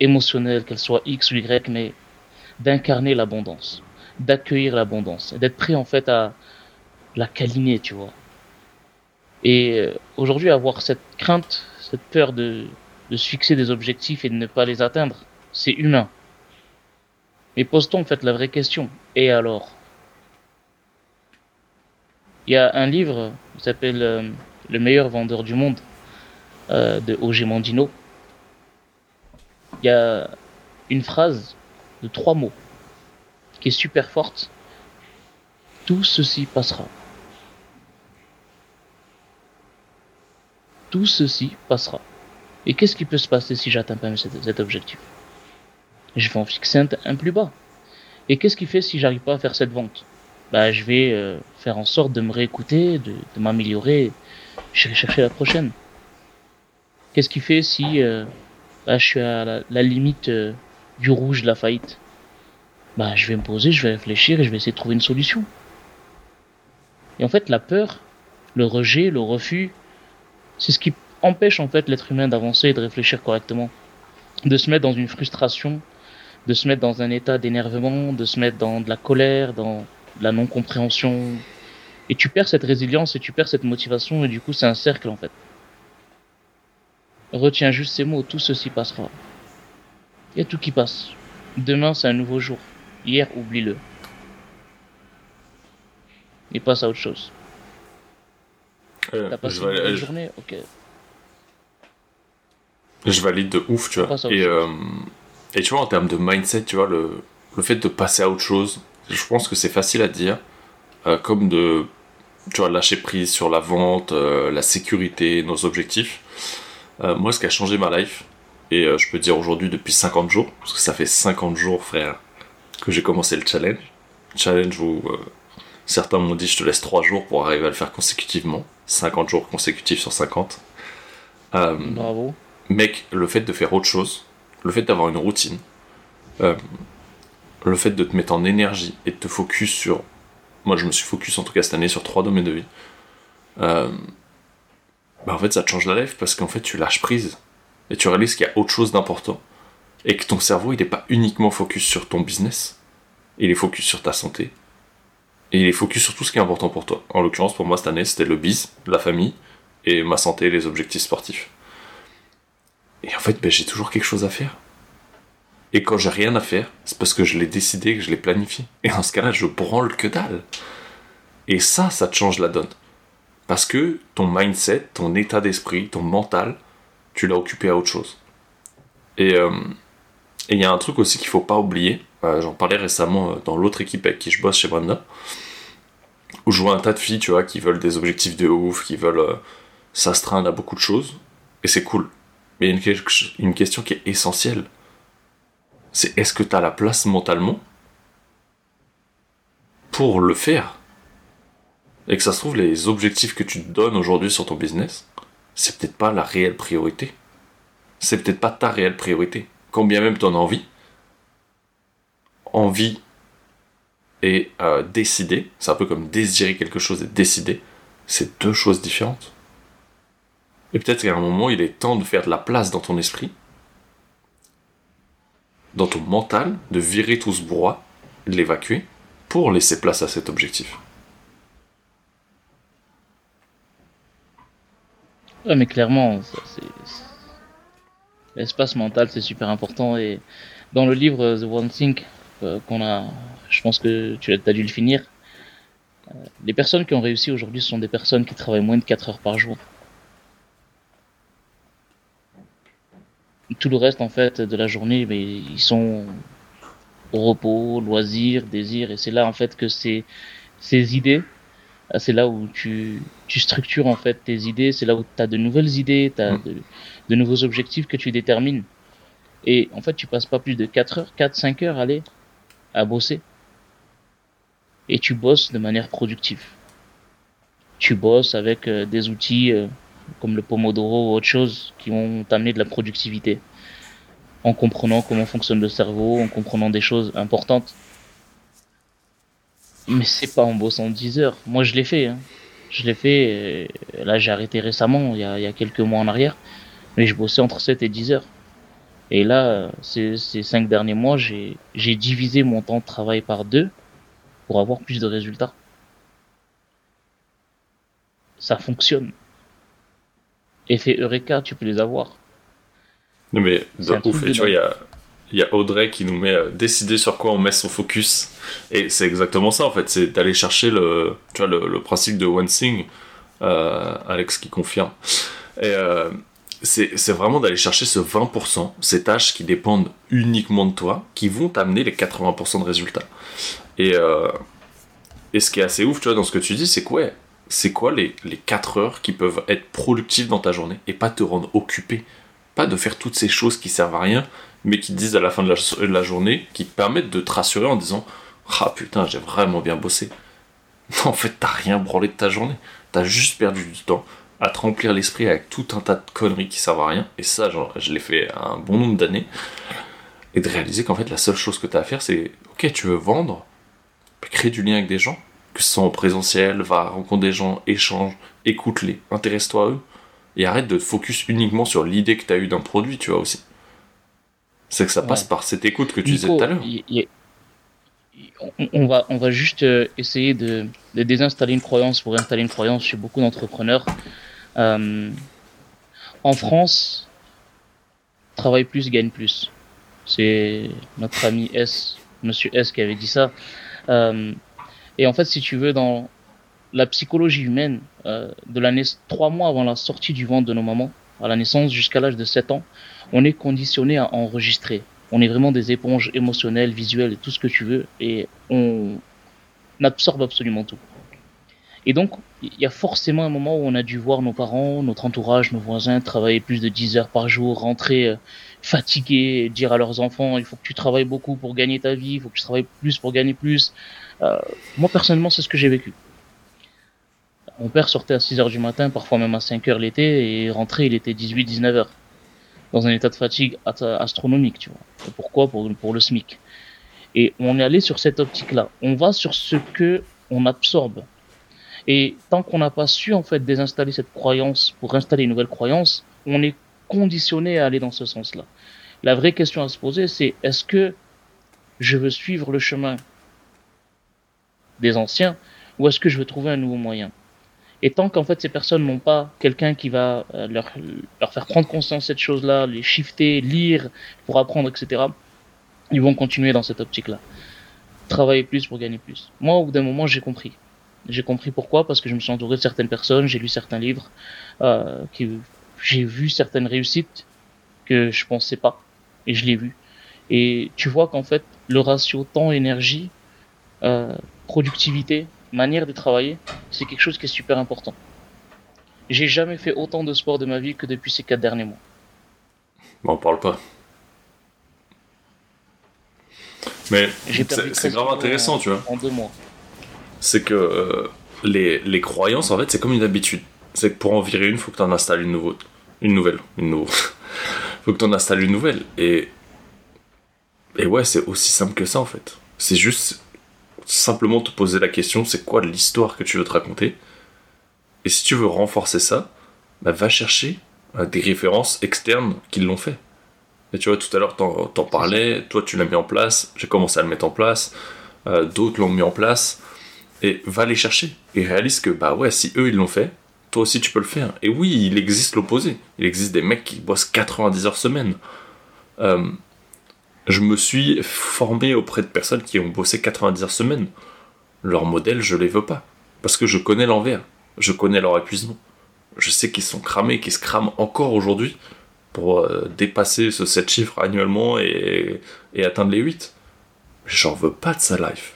émotionnelle, qu'elle soit X ou Y, mais d'incarner l'abondance, d'accueillir l'abondance, d'être prêt en fait à la câliner, tu vois. Et euh, aujourd'hui, avoir cette crainte, cette peur de, de se fixer des objectifs et de ne pas les atteindre, c'est humain. Mais pose-t-on en fait la vraie question. Et alors? Il y a un livre qui s'appelle euh, Le meilleur vendeur du monde euh, de Auger Mandino. Il y a une phrase de trois mots qui est super forte. Tout ceci passera. Tout ceci passera. Et qu'est-ce qui peut se passer si j'atteins pas cet objectif? Je vais en fixer un, plus bas. Et qu'est-ce qui fait si j'arrive pas à faire cette vente? Bah, je vais euh, faire en sorte de me réécouter, de, m'améliorer. Je vais chercher la prochaine. Qu'est-ce qui fait si euh, bah, je suis à la, limite euh, du rouge de la faillite? Bah, je vais me poser, je vais réfléchir et je vais essayer de trouver une solution. Et en fait, la peur, le rejet, le refus, c'est ce qui empêche en fait l'être humain d'avancer et de réfléchir correctement, de se mettre dans une frustration de se mettre dans un état d'énervement, de se mettre dans de la colère, dans la non-compréhension. Et tu perds cette résilience et tu perds cette motivation et du coup c'est un cercle en fait. Retiens juste ces mots, tout ceci passera. Il y a tout qui passe. Demain c'est un nouveau jour. Hier oublie-le. Et passe à autre chose. Euh, T'as passé une journée Ok. Je valide de ouf, tu vois. Et euh, et tu vois, en termes de mindset, tu vois, le, le fait de passer à autre chose, je pense que c'est facile à dire, euh, comme de tu vois, lâcher prise sur la vente, euh, la sécurité, nos objectifs. Euh, moi, ce qui a changé ma life, et je peux dire aujourd'hui depuis 50 jours, parce que ça fait 50 jours, frère, que j'ai commencé le challenge. Challenge où certains m'ont dit je te laisse 3 jours pour arriver à le faire consécutivement. 50 jours consécutifs sur 50. Bravo. Mec, le fait de faire autre chose, le fait d'avoir une routine, euh, le fait de te mettre en énergie et de te focus sur. Moi, je me suis focus en tout cas cette année sur trois domaines de vie. Euh, bah en fait, ça te change la life parce qu'en fait, tu lâches prise et tu réalises qu'il y a autre chose d'important et que ton cerveau, il n'est pas uniquement focus sur ton business, il est focus sur ta santé et il est focus sur tout ce qui est important pour toi. En l'occurrence, pour moi, cette année, c'était le biz, la famille et ma santé les objectifs sportifs. Et en fait, ben, j'ai toujours quelque chose à faire. Et quand j'ai rien à faire, c'est parce que je l'ai décidé, que je l'ai planifié. Et dans ce cas-là, je branle que dalle. Et ça, ça te change la donne. Parce que ton mindset, ton état d'esprit, ton mental, tu l'as occupé à autre chose. Et euh, il y a un truc aussi qu'il faut pas oublier. Euh, j'en parlais récemment euh, dans l'autre équipe avec qui je bosse chez Brenda. Où un tas de filles, tu vois, qui veulent des objectifs de ouf, qui veulent s'astreindre à beaucoup de choses. Et c'est cool. Mais il y a une, question qui est essentielle. C'est est-ce que tu as la place mentalement pour le faire? Et que ça se trouve, les objectifs que tu te donnes aujourd'hui sur ton business, c'est peut-être pas la réelle priorité. C'est peut-être pas ta réelle priorité. Quand bien même tu en as envie, envie et euh, décider, c'est un peu comme désirer quelque chose et décider, c'est deux choses différentes. Et peut-être qu'à un moment, il est temps de faire de la place dans ton esprit, dans ton mental, de virer tout ce brouhaha, de l'évacuer, pour laisser place à cet objectif. Ouais, mais clairement, l'espace mental, c'est super important. Et dans le livre The One Thing, euh, qu'on a, je pense que tu as, dû le finir, euh, les personnes qui ont réussi aujourd'hui sont des personnes qui travaillent moins de 4 heures par jour. Tout le reste, en fait, de la journée, mais ils sont au repos, loisirs, désirs, et c'est là, en fait, que ces, ces idées, euh, c'est là où tu, tu structures, en fait, tes idées, c'est là où tu as de nouvelles idées, tu as mm. de, de, nouveaux objectifs que tu détermines. Et, en fait, tu passes pas plus de 4 heures, 4, 5 heures, allez, à bosser. Et tu bosses de manière productive. Tu bosses avec euh, des outils euh, comme le Pomodoro ou autre chose qui vont t'amener de la productivité. En comprenant comment fonctionne le cerveau, en comprenant des choses importantes. Mais c'est pas en bossant 10 heures. Moi je l'ai fait. Hein. Je l'ai fait. Euh, là j'ai arrêté récemment, il y, a, quelques mois en arrière. Mais je bossais entre 7 et 10 heures. Et là, ces, ces cinq derniers mois, j'ai divisé mon temps de travail par deux pour avoir plus de résultats. Ça fonctionne. Effet Eureka, tu peux les avoir. Non mais, ouf, tu vois, il y a, y a, Audrey qui nous met euh, décider sur quoi on met son focus. Et c'est exactement ça en fait, c'est d'aller chercher le, tu vois, le, le, principe de One Thing, euh, Alex qui confirme. Et euh, c'est vraiment d'aller chercher ce 20%, ces tâches qui dépendent uniquement de toi, qui vont t'amener les 80% de résultats. Et, euh, et ce qui est assez ouf, tu vois, dans ce que tu dis, c'est quoi c'est quoi les, les 4 heures qui peuvent être productives dans ta journée et pas te rendre occupé? Pas de faire toutes ces choses qui servent à rien, mais qui te disent à la fin de la, de la journée, qui te permettent de te rassurer en disant Ah putain, j'ai vraiment bien bossé. en fait, t'as rien branlé de ta journée. T'as juste perdu du temps à te remplir l'esprit avec tout un tas de conneries qui servent à rien. Et ça, genre, je l'ai fait un bon nombre d'années. Et de réaliser qu'en fait, la seule chose que tu as à faire, c'est ok, tu veux vendre, crée du lien avec des gens, que ce soit en présentiel, va rencontrer des gens, échange, écoute-les, intéresse-toi à eux. Et arrête de te focus uniquement sur l'idée que tu as eue d'un produit, tu vois aussi. C'est que ça passe par cette écoute que tu disais tout à l'heure. On va, on va juste euh, essayer de, de désinstaller une croyance pour installer une croyance chez beaucoup d'entrepreneurs. Euh, en France, travaille plus, gagne plus. C'est notre ami S, Monsieur S, qui avait dit ça. Euh, et en fait, si tu veux, dans la psychologie humaine, euh, de l'année trois mois avant la sortie du ventre de nos mamans, à la naissance jusqu'à l'âge de 7 ans, on est conditionné à enregistrer. On est vraiment des éponges émotionnelles, visuelles tout ce que tu veux, et on absorbe absolument tout. Et donc, il y a forcément un moment où on a dû voir nos parents, notre entourage, nos voisins travailler plus de 10 heures par jour, rentrer euh, fatigués, dire à leurs enfants, il faut que tu travailles beaucoup pour gagner ta vie, il faut que tu travailles plus pour gagner plus. Euh, moi, personnellement, c'est ce que j'ai vécu. Mon père sortait à 6 heures du matin, parfois même à 5 heures l'été, et rentrait, il était 18-19 heures. Dans un état de fatigue astronomique, tu vois. pourquoi? Pour, pour le SMIC. Et on est allé sur cette optique-là. On va sur ce que on absorbe. Et tant qu'on n'a pas su en fait désinstaller cette croyance pour installer une nouvelle croyance, on est conditionné à aller dans ce sens-là. La vraie question à se poser, c'est est-ce que je veux suivre le chemin des anciens ou est-ce que je veux trouver un nouveau moyen? Et tant qu'en fait ces personnes n'ont pas quelqu'un qui va euh, leur, leur faire prendre conscience de cette chose-là, les shifter, lire pour apprendre, etc., ils vont continuer dans cette optique-là. Travailler plus pour gagner plus. Moi, au bout d'un moment, j'ai compris. J'ai compris pourquoi, parce que je me suis entouré de certaines personnes, j'ai lu certains livres, euh, j'ai vu certaines réussites que je pensais pas, et je l'ai vu. Et tu vois qu'en fait, le ratio temps-énergie, euh, productivité, manière de travailler, c'est quelque chose qui est super important. J'ai jamais fait autant de sport de ma vie que depuis ces quatre derniers mois. Bon, on parle pas. Mais c'est vraiment intéressant, tu vois. En deux mois c'est que euh, les, les, croyances, en fait, c'est comme une habitude. C'est que pour en virer une, faut que tu en installes une, nouveau, une nouvelle. Une nouveau. [LAUGHS] faut que tu en installes une nouvelle. Et, et ouais, c'est aussi simple que ça, en fait. C'est juste simplement te poser la question, c'est quoi l'histoire que tu veux te raconter? Et si tu veux renforcer ça, bah, va chercher euh, des références externes qui l'ont fait. Et tu vois, tout à l'heure, t'en, t'en parlais, toi tu l'as mis en place, j'ai commencé à le mettre en place, euh, d'autres l'ont mis en place, et va les chercher. Et réalise que, bah ouais, si eux ils l'ont fait, toi aussi tu peux le faire. Et oui, il existe l'opposé. Il existe des mecs qui bossent 90 heures semaine. Euh, je me suis formé auprès de personnes qui ont bossé 90 heures semaine. Leur modèle, je les veux pas. Parce que je connais l'envers. Je connais leur épuisement. Je sais qu'ils sont cramés, qu'ils se crament encore aujourd'hui pour euh, dépasser ce 7 chiffres annuellement et, atteindre les 8. J'en veux pas de sa life.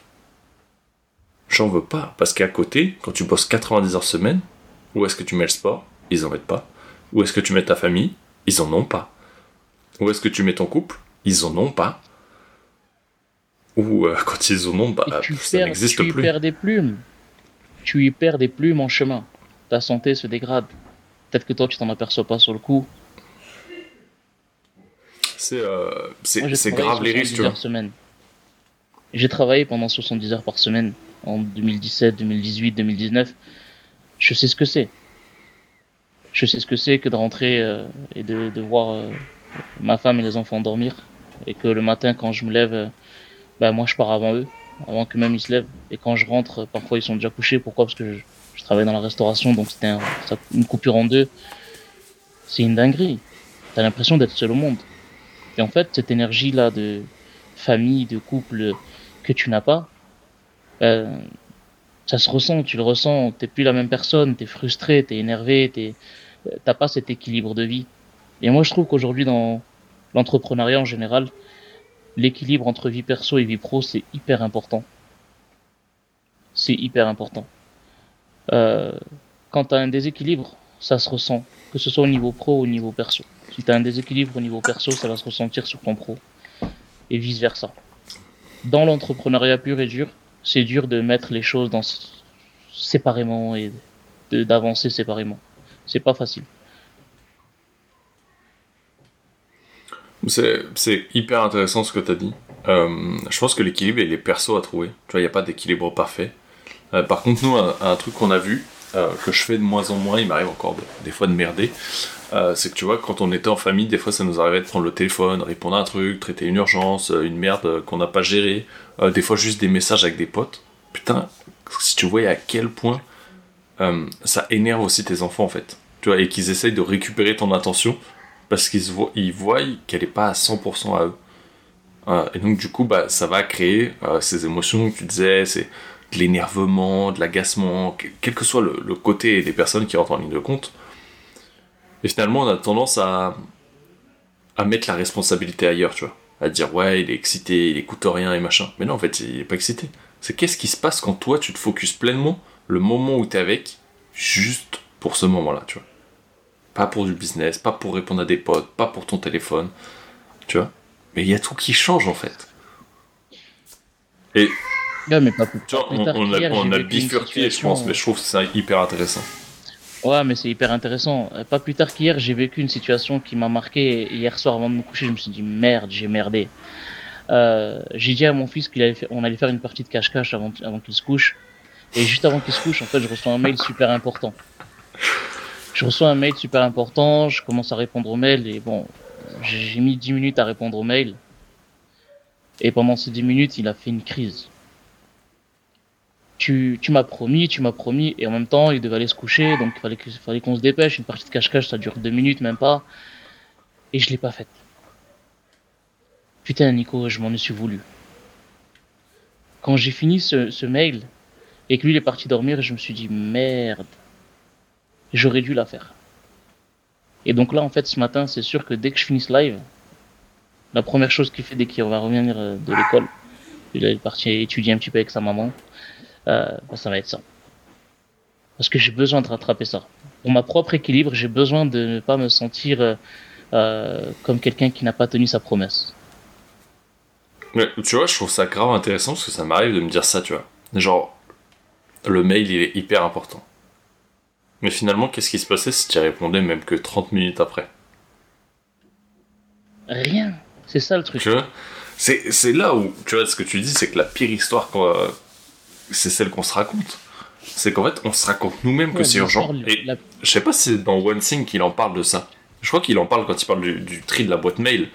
J'en veux pas. Parce qu'à côté, quand tu bosses 90 heures semaine, où est-ce que tu mets le sport? Ils en mettent pas. Où est-ce que tu mets ta famille? Ils en ont pas. Où est-ce que tu mets ton couple? Ils en ont pas. Ou euh, [LAUGHS] quand ils en ont, bah, tu ça perds, n'existe tu y plus. perds des plumes. Tu y perds des plumes en chemin. Ta santé se dégrade. Peut-être que toi, tu t'en aperçois pas sur le coup. C'est euh, c'est- Moi, j'ai c'est travaillé grave les 70 risques, tu vois. J'ai travaillé pendant 70 heures par semaine en 2017, 2018, 2019. Je sais ce que c'est. Je sais ce que c'est que de rentrer euh, et de, voir euh, ma femme et les enfants dormir. Et que le matin, quand je me lève, euh, bah, moi je pars avant eux, avant que même ils se lèvent. Et quand je rentre, euh, parfois ils sont déjà couchés. Pourquoi? Parce que je, travaille dans la restauration, donc c'était une coupure en deux. C'est une dinguerie. T'as l'impression d'être seul au monde. Et en fait, cette énergie-là de famille, de couple que tu n'as pas, euh, ça se ressent, tu le ressens, t'es plus la même personne, t'es frustré, t'es énervé, t'as pas cet équilibre de vie. Et moi, je trouve qu'aujourd'hui, dans l'entrepreneuriat en général, l'équilibre entre vie perso et vie pro, c'est hyper important. C'est hyper important. Euh, quand t'as un déséquilibre, ça se ressent, que ce soit au niveau pro ou au niveau perso. Si t'as un déséquilibre au niveau perso, ça va se ressentir sur ton pro. Et vice versa. Dans l'entrepreneuriat pur et dur, c'est dur de mettre les choses séparément et d'avancer séparément. C'est pas facile. C'est hyper intéressant ce que tu as dit. Euh, je pense que l'équilibre, il est perso à trouver. Tu vois, il n'y a pas d'équilibre parfait. Euh, par contre, nous, un truc qu'on a vu, euh, que je fais de moins en moins, il m'arrive encore de- des fois de merder, euh, c'est que tu vois, quand on était en famille, des fois ça nous arrivait de prendre le téléphone, répondre à un truc, traiter une urgence, euh, une merde qu'on n'a pas gérée, des fois juste des messages avec des potes. Putain, si tu voyais à quel point ça énerve aussi tes enfants en fait. Tu vois, et qu'ils essayent de récupérer ton attention parce qu'ils voient, qu'elle est pas à 100% à eux. Et donc du coup, bah, ça va créer ces émotions que tu disais, c'est de l'énervement, de l'agacement, que- quel que soit le, côté des personnes qui rentrent en ligne de compte. Et finalement, on a tendance à, à mettre la responsabilité ailleurs, tu vois. À dire, ouais, il est excité, il écoute rien et machin. Mais non, en fait, il est pas excité. C'est qu'est-ce qui se passe quand toi, tu te focuses pleinement le moment où t'es avec, juste pour ce moment-là, tu vois. Pas pour du business, pas pour répondre à des potes, pas pour ton téléphone, tu vois. Mais il y a tout qui change, en fait. Et Ouais, mais pas plus, on, tard on a, qu'hier, on a bifurqué, je pense, mais je trouve que c'est hyper intéressant. Ouais, mais c'est hyper intéressant. Euh, Pas plus tard qu'hier, j'ai vécu une situation qui m'a marqué. Hier soir, avant de me coucher, je me suis dit merde, j'ai merdé. Euh, j'ai dit à mon fils qu'il allait faire, on allait faire une partie de cache-cache avant, avant qu'il se couche. Et juste avant qu'il se couche, en fait, je reçois un mail super important. Je reçois un mail super important, je commence à répondre aux mails et bon, j'ai mis 10 minutes à répondre aux mails. Et pendant ces 10 minutes, il a fait une crise. Tu, m'as promis, tu m'as promis, et en même temps, il devait aller se coucher, donc il fallait fallait qu'on se dépêche. Une partie de cache-cache, ça dure deux minutes, même pas. Et je l'ai pas faite. Putain, Nico, je m'en suis voulu. Quand j'ai fini ce, mail, et que lui il est parti dormir, je me suis dit, merde. J'aurais dû la faire. Et donc là, en fait, ce matin, c'est sûr que dès que je finis ce live, la première chose qu'il fait dès qu'il va revenir euh, de l'école, il est parti étudier un petit peu avec sa maman, bah, ça va être ça. Parce que j'ai besoin de rattraper ça. Pour ma propre équilibre, j'ai besoin de ne pas me sentir euh, euh, comme quelqu'un qui n'a pas tenu sa promesse. Mais tu vois, je trouve ça grave intéressant parce que ça m'arrive de me dire ça, tu vois. Genre, le mail, il est hyper important. Mais finalement, qu'est-ce qui se passait si tu répondais même que 30 minutes après? Rien. C'est ça le truc. Tu vois? C'est, là où, tu vois, ce que tu dis, c'est que la pire histoire, c'est celle qu'on se raconte. C'est qu'en fait, on se raconte nous-mêmes que Ouais, c'est urgent. Et la- je sais pas si c'est dans One Thing qu'il en parle de ça. Je crois qu'il en parle quand il parle du, du tri de la boîte mail.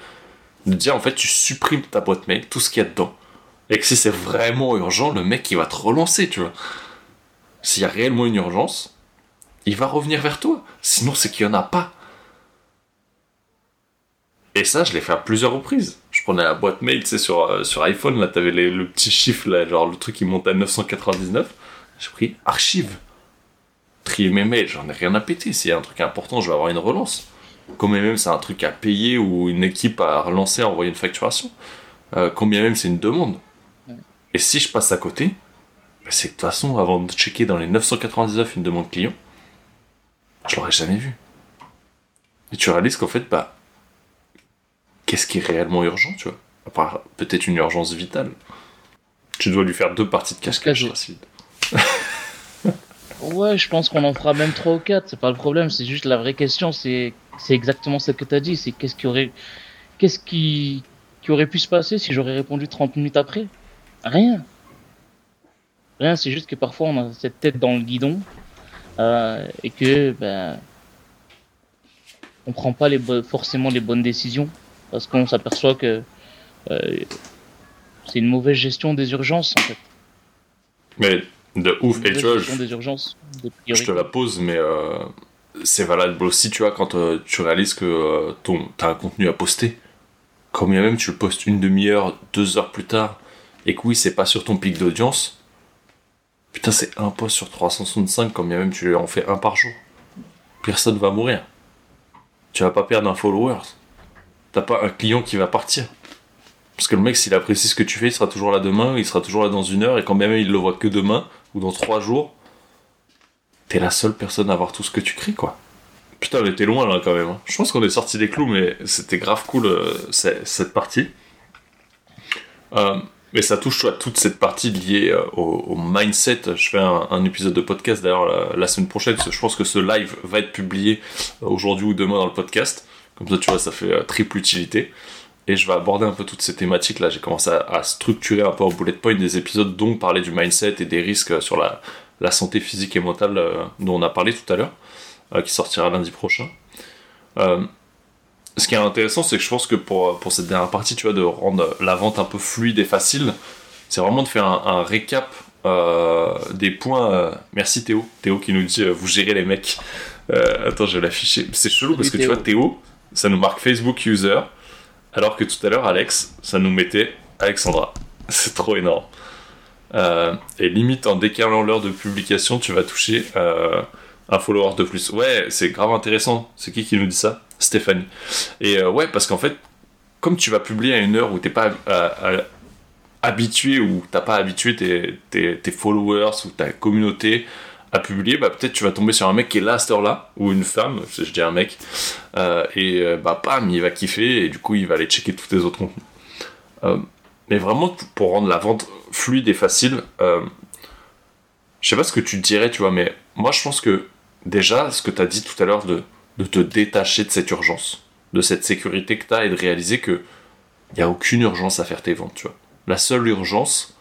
De dire, en fait, tu supprimes ta boîte mail, tout ce qu'il y a dedans. Et que si c'est vraiment urgent, le mec, il va te relancer, tu vois. S'il y a réellement une urgence, il va revenir vers toi. Sinon, c'est qu'il y en a pas. Et ça, je l'ai fait à plusieurs reprises. Je prenais la boîte mail, tu sais, sur, euh, sur iPhone, là, t'avais les- le petit chiffre, là, genre le truc qui monte à 999. J'ai pris archive. Trier mes mails, j'en ai rien à péter. S'il y a un truc important, je vais avoir une relance. Combien même c'est un truc à payer ou une équipe à relancer, à envoyer une facturation. Euh, combien même c'est une demande. Et si je passe à côté, bah, c'est que de toute façon, avant de checker dans les 999 une demande client, je l'aurais jamais vu. Et tu réalises qu'en fait, bah, qu'est-ce qui est réellement urgent, tu vois À part peut-être une urgence vitale. Tu dois lui faire deux parties de cache-cache, Racine. [LAUGHS] Ouais, je pense qu'on en fera même 3 ou 4, c'est pas le problème, c'est juste la vraie question, c'est exactement ce que tu as dit, c'est qu'est-ce qui aurait qu'est-ce qui qui aurait pu se passer si j'aurais répondu 30 minutes après? Rien. Rien, c'est juste que parfois on a cette tête dans le guidon euh, et que ben on prend pas les forcément les bonnes décisions parce qu'on s'aperçoit que euh, c'est une mauvaise gestion des urgences en fait. Mais de ouf, et tu vois, je, des urgences, des je te la pose, mais euh, c'est valable aussi, tu vois, quand euh, tu réalises que ton, t'as un contenu à poster. Combien même tu le postes une demi-heure, deux heures plus tard, et que oui, c'est pas sur ton pic d'audience. Putain, c'est un post sur 365, combien même tu en fais un par jour. Personne va mourir. Tu vas pas perdre un follower. T'as pas un client qui va partir. Parce que le mec, s'il apprécie ce que tu fais, il sera toujours là demain, il sera toujours là dans une heure, et quand même il le voit que demain, ou dans trois jours, t'es la seule personne à voir tout ce que tu crées, quoi. Putain, on était loin là quand même. hein. Je pense qu'on est sorti des clous, mais c'était grave cool euh, cette partie. Euh, mais ça touche à toute cette partie liée euh, au, mindset. Je fais un, épisode de podcast d'ailleurs la, semaine prochaine, je pense que ce live va être publié euh, aujourd'hui ou demain dans le podcast. Comme ça, tu vois, ça fait euh, triple utilité. Et je vais aborder un peu toutes ces thématiques là. J'ai commencé à, à structurer un peu en bullet point des épisodes, dont parler du mindset et des risques euh, sur la, la santé physique et mentale euh, dont on a parlé tout à l'heure, euh, qui sortira lundi prochain. Ce qui est intéressant, c'est que je pense que pour, pour cette dernière partie, tu vois, de rendre la vente un peu fluide et facile, c'est vraiment de faire un, un récap euh, des points. euh, merci Théo, Théo qui nous dit euh, vous gérez les mecs. Attends, je vais l'afficher. C'est chelou parce que tu vois, Théo, ça nous marque Facebook user, alors que tout à l'heure, Alex, ça nous mettait Alexandra. [LAUGHS] C'est trop énorme. Euh, et limite, en décalant l'heure de publication, tu vas toucher euh, un follower de plus. Ouais, c'est grave intéressant. C'est qui qui nous dit ça? Stéphanie. Et euh, ouais, parce qu'en fait, comme tu vas publier à une heure où t'es pas habitué ou t'as pas habitué tes followers ou ta communauté à publier, bah peut-être tu vas tomber sur un mec qui est là à cette heure-là, ou une femme, je dis un mec, euh, et euh, bah pam, il va kiffer, et du coup il va aller checker tous tes autres contenus. Euh, mais vraiment, pour rendre la vente fluide et facile, euh, je sais pas ce que tu dirais, tu vois, mais moi je pense que déjà, ce que tu as dit tout à l'heure de, de te détacher de cette urgence, de cette sécurité que tu as et de réaliser que il n'y a aucune urgence à faire tes ventes, tu vois. La seule urgence,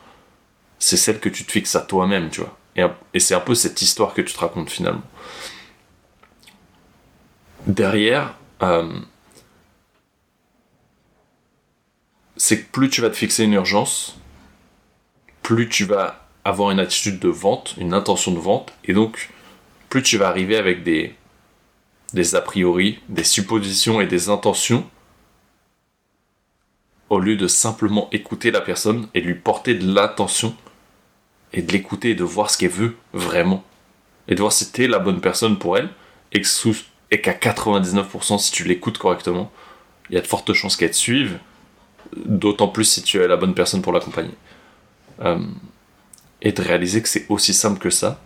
c'est celle que tu te fixes à toi-même, tu vois. Et, c'est un peu cette histoire que tu te racontes finalement. Derrière, euh, c'est que plus tu vas te fixer une urgence, plus tu vas avoir une attitude de vente, une intention de vente, et donc plus tu vas arriver avec des, des a priori, des suppositions et des intentions, au lieu de simplement écouter la personne et lui porter de l'attention, et de l'écouter et de voir ce qu'elle veut vraiment, et de voir si t'es la bonne personne pour elle, et qu'à 99%, si tu l'écoutes correctement, il y a de fortes chances qu'elle te suive, d'autant plus si tu es la bonne personne pour l'accompagner. Euh, et de réaliser que c'est aussi simple que ça,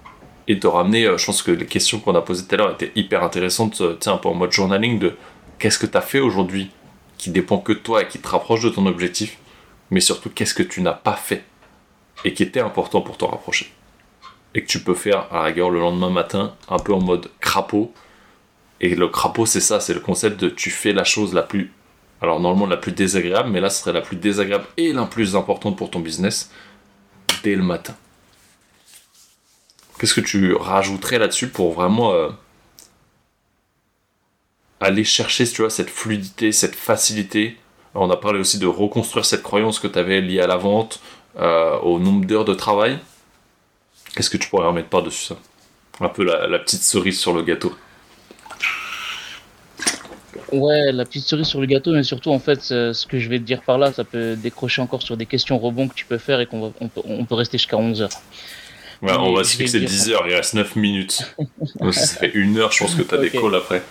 et de ramener, euh, je pense que les questions qu'on a posées tout à l'heure étaient hyper intéressantes, euh, sais, un peu en mode journaling, de qu'est-ce que tu as fait aujourd'hui qui dépend que de toi et qui te rapproche de ton objectif, mais surtout qu'est-ce que tu n'as pas fait? Et qui était important pour t'en rapprocher. Et que tu peux faire à la rigueur le lendemain matin, un peu en mode crapaud. Et le crapaud, c'est ça, c'est le concept de tu fais la chose la plus, alors normalement la plus désagréable, mais là ce serait la plus désagréable et la plus importante pour ton business dès le matin. Qu'est-ce que tu rajouterais là-dessus pour vraiment euh, aller chercher, tu vois, cette fluidité, cette facilité? On a parlé aussi de reconstruire cette croyance que tu avais liée à la vente, euh, au nombre d'heures de travail. Qu'est-ce que tu pourrais remettre par-dessus ça? Un peu la, petite cerise sur le gâteau. Ouais, la petite cerise sur le gâteau, mais surtout, en fait, ce que je vais te dire par là, ça peut décrocher encore sur des questions rebonds que tu peux faire et qu'on on peut, on peut rester jusqu'à 11 heures. Ouais, on va se fixer 10 heures, il reste 9 minutes. [LAUGHS] ça fait une heure, je pense que tu as des calls après.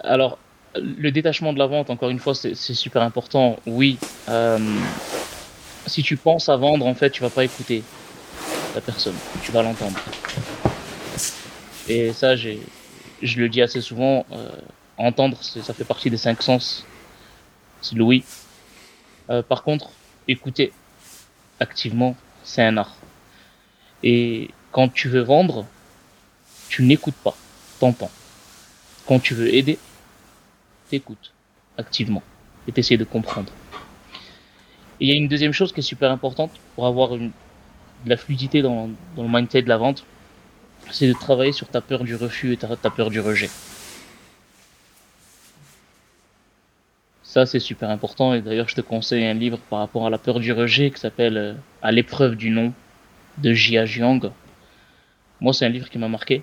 Alors, le détachement de la vente, encore une fois, c'est super important. Oui, euh, si tu penses à vendre, en fait, tu vas pas écouter la personne, tu vas l'entendre. Et ça, je le dis assez souvent, euh, entendre, ça fait partie des cinq sens. C'est le oui. Euh, par contre, écouter activement, c'est un art. Et quand tu veux vendre, tu n'écoutes pas, t'entends. Quand tu veux aider, t'écoutes activement et t'essayes de comprendre. Et il y a une deuxième chose qui est super importante pour avoir de la fluidité dans, le mindset de la vente, c'est de travailler sur ta peur du refus et ta, ta peur du rejet. Ça, c'est super important. Et d'ailleurs, je te conseille un livre par rapport à la peur du rejet qui s'appelle euh, À l'épreuve du nom de Jia Jiang. Moi, c'est un livre qui m'a marqué.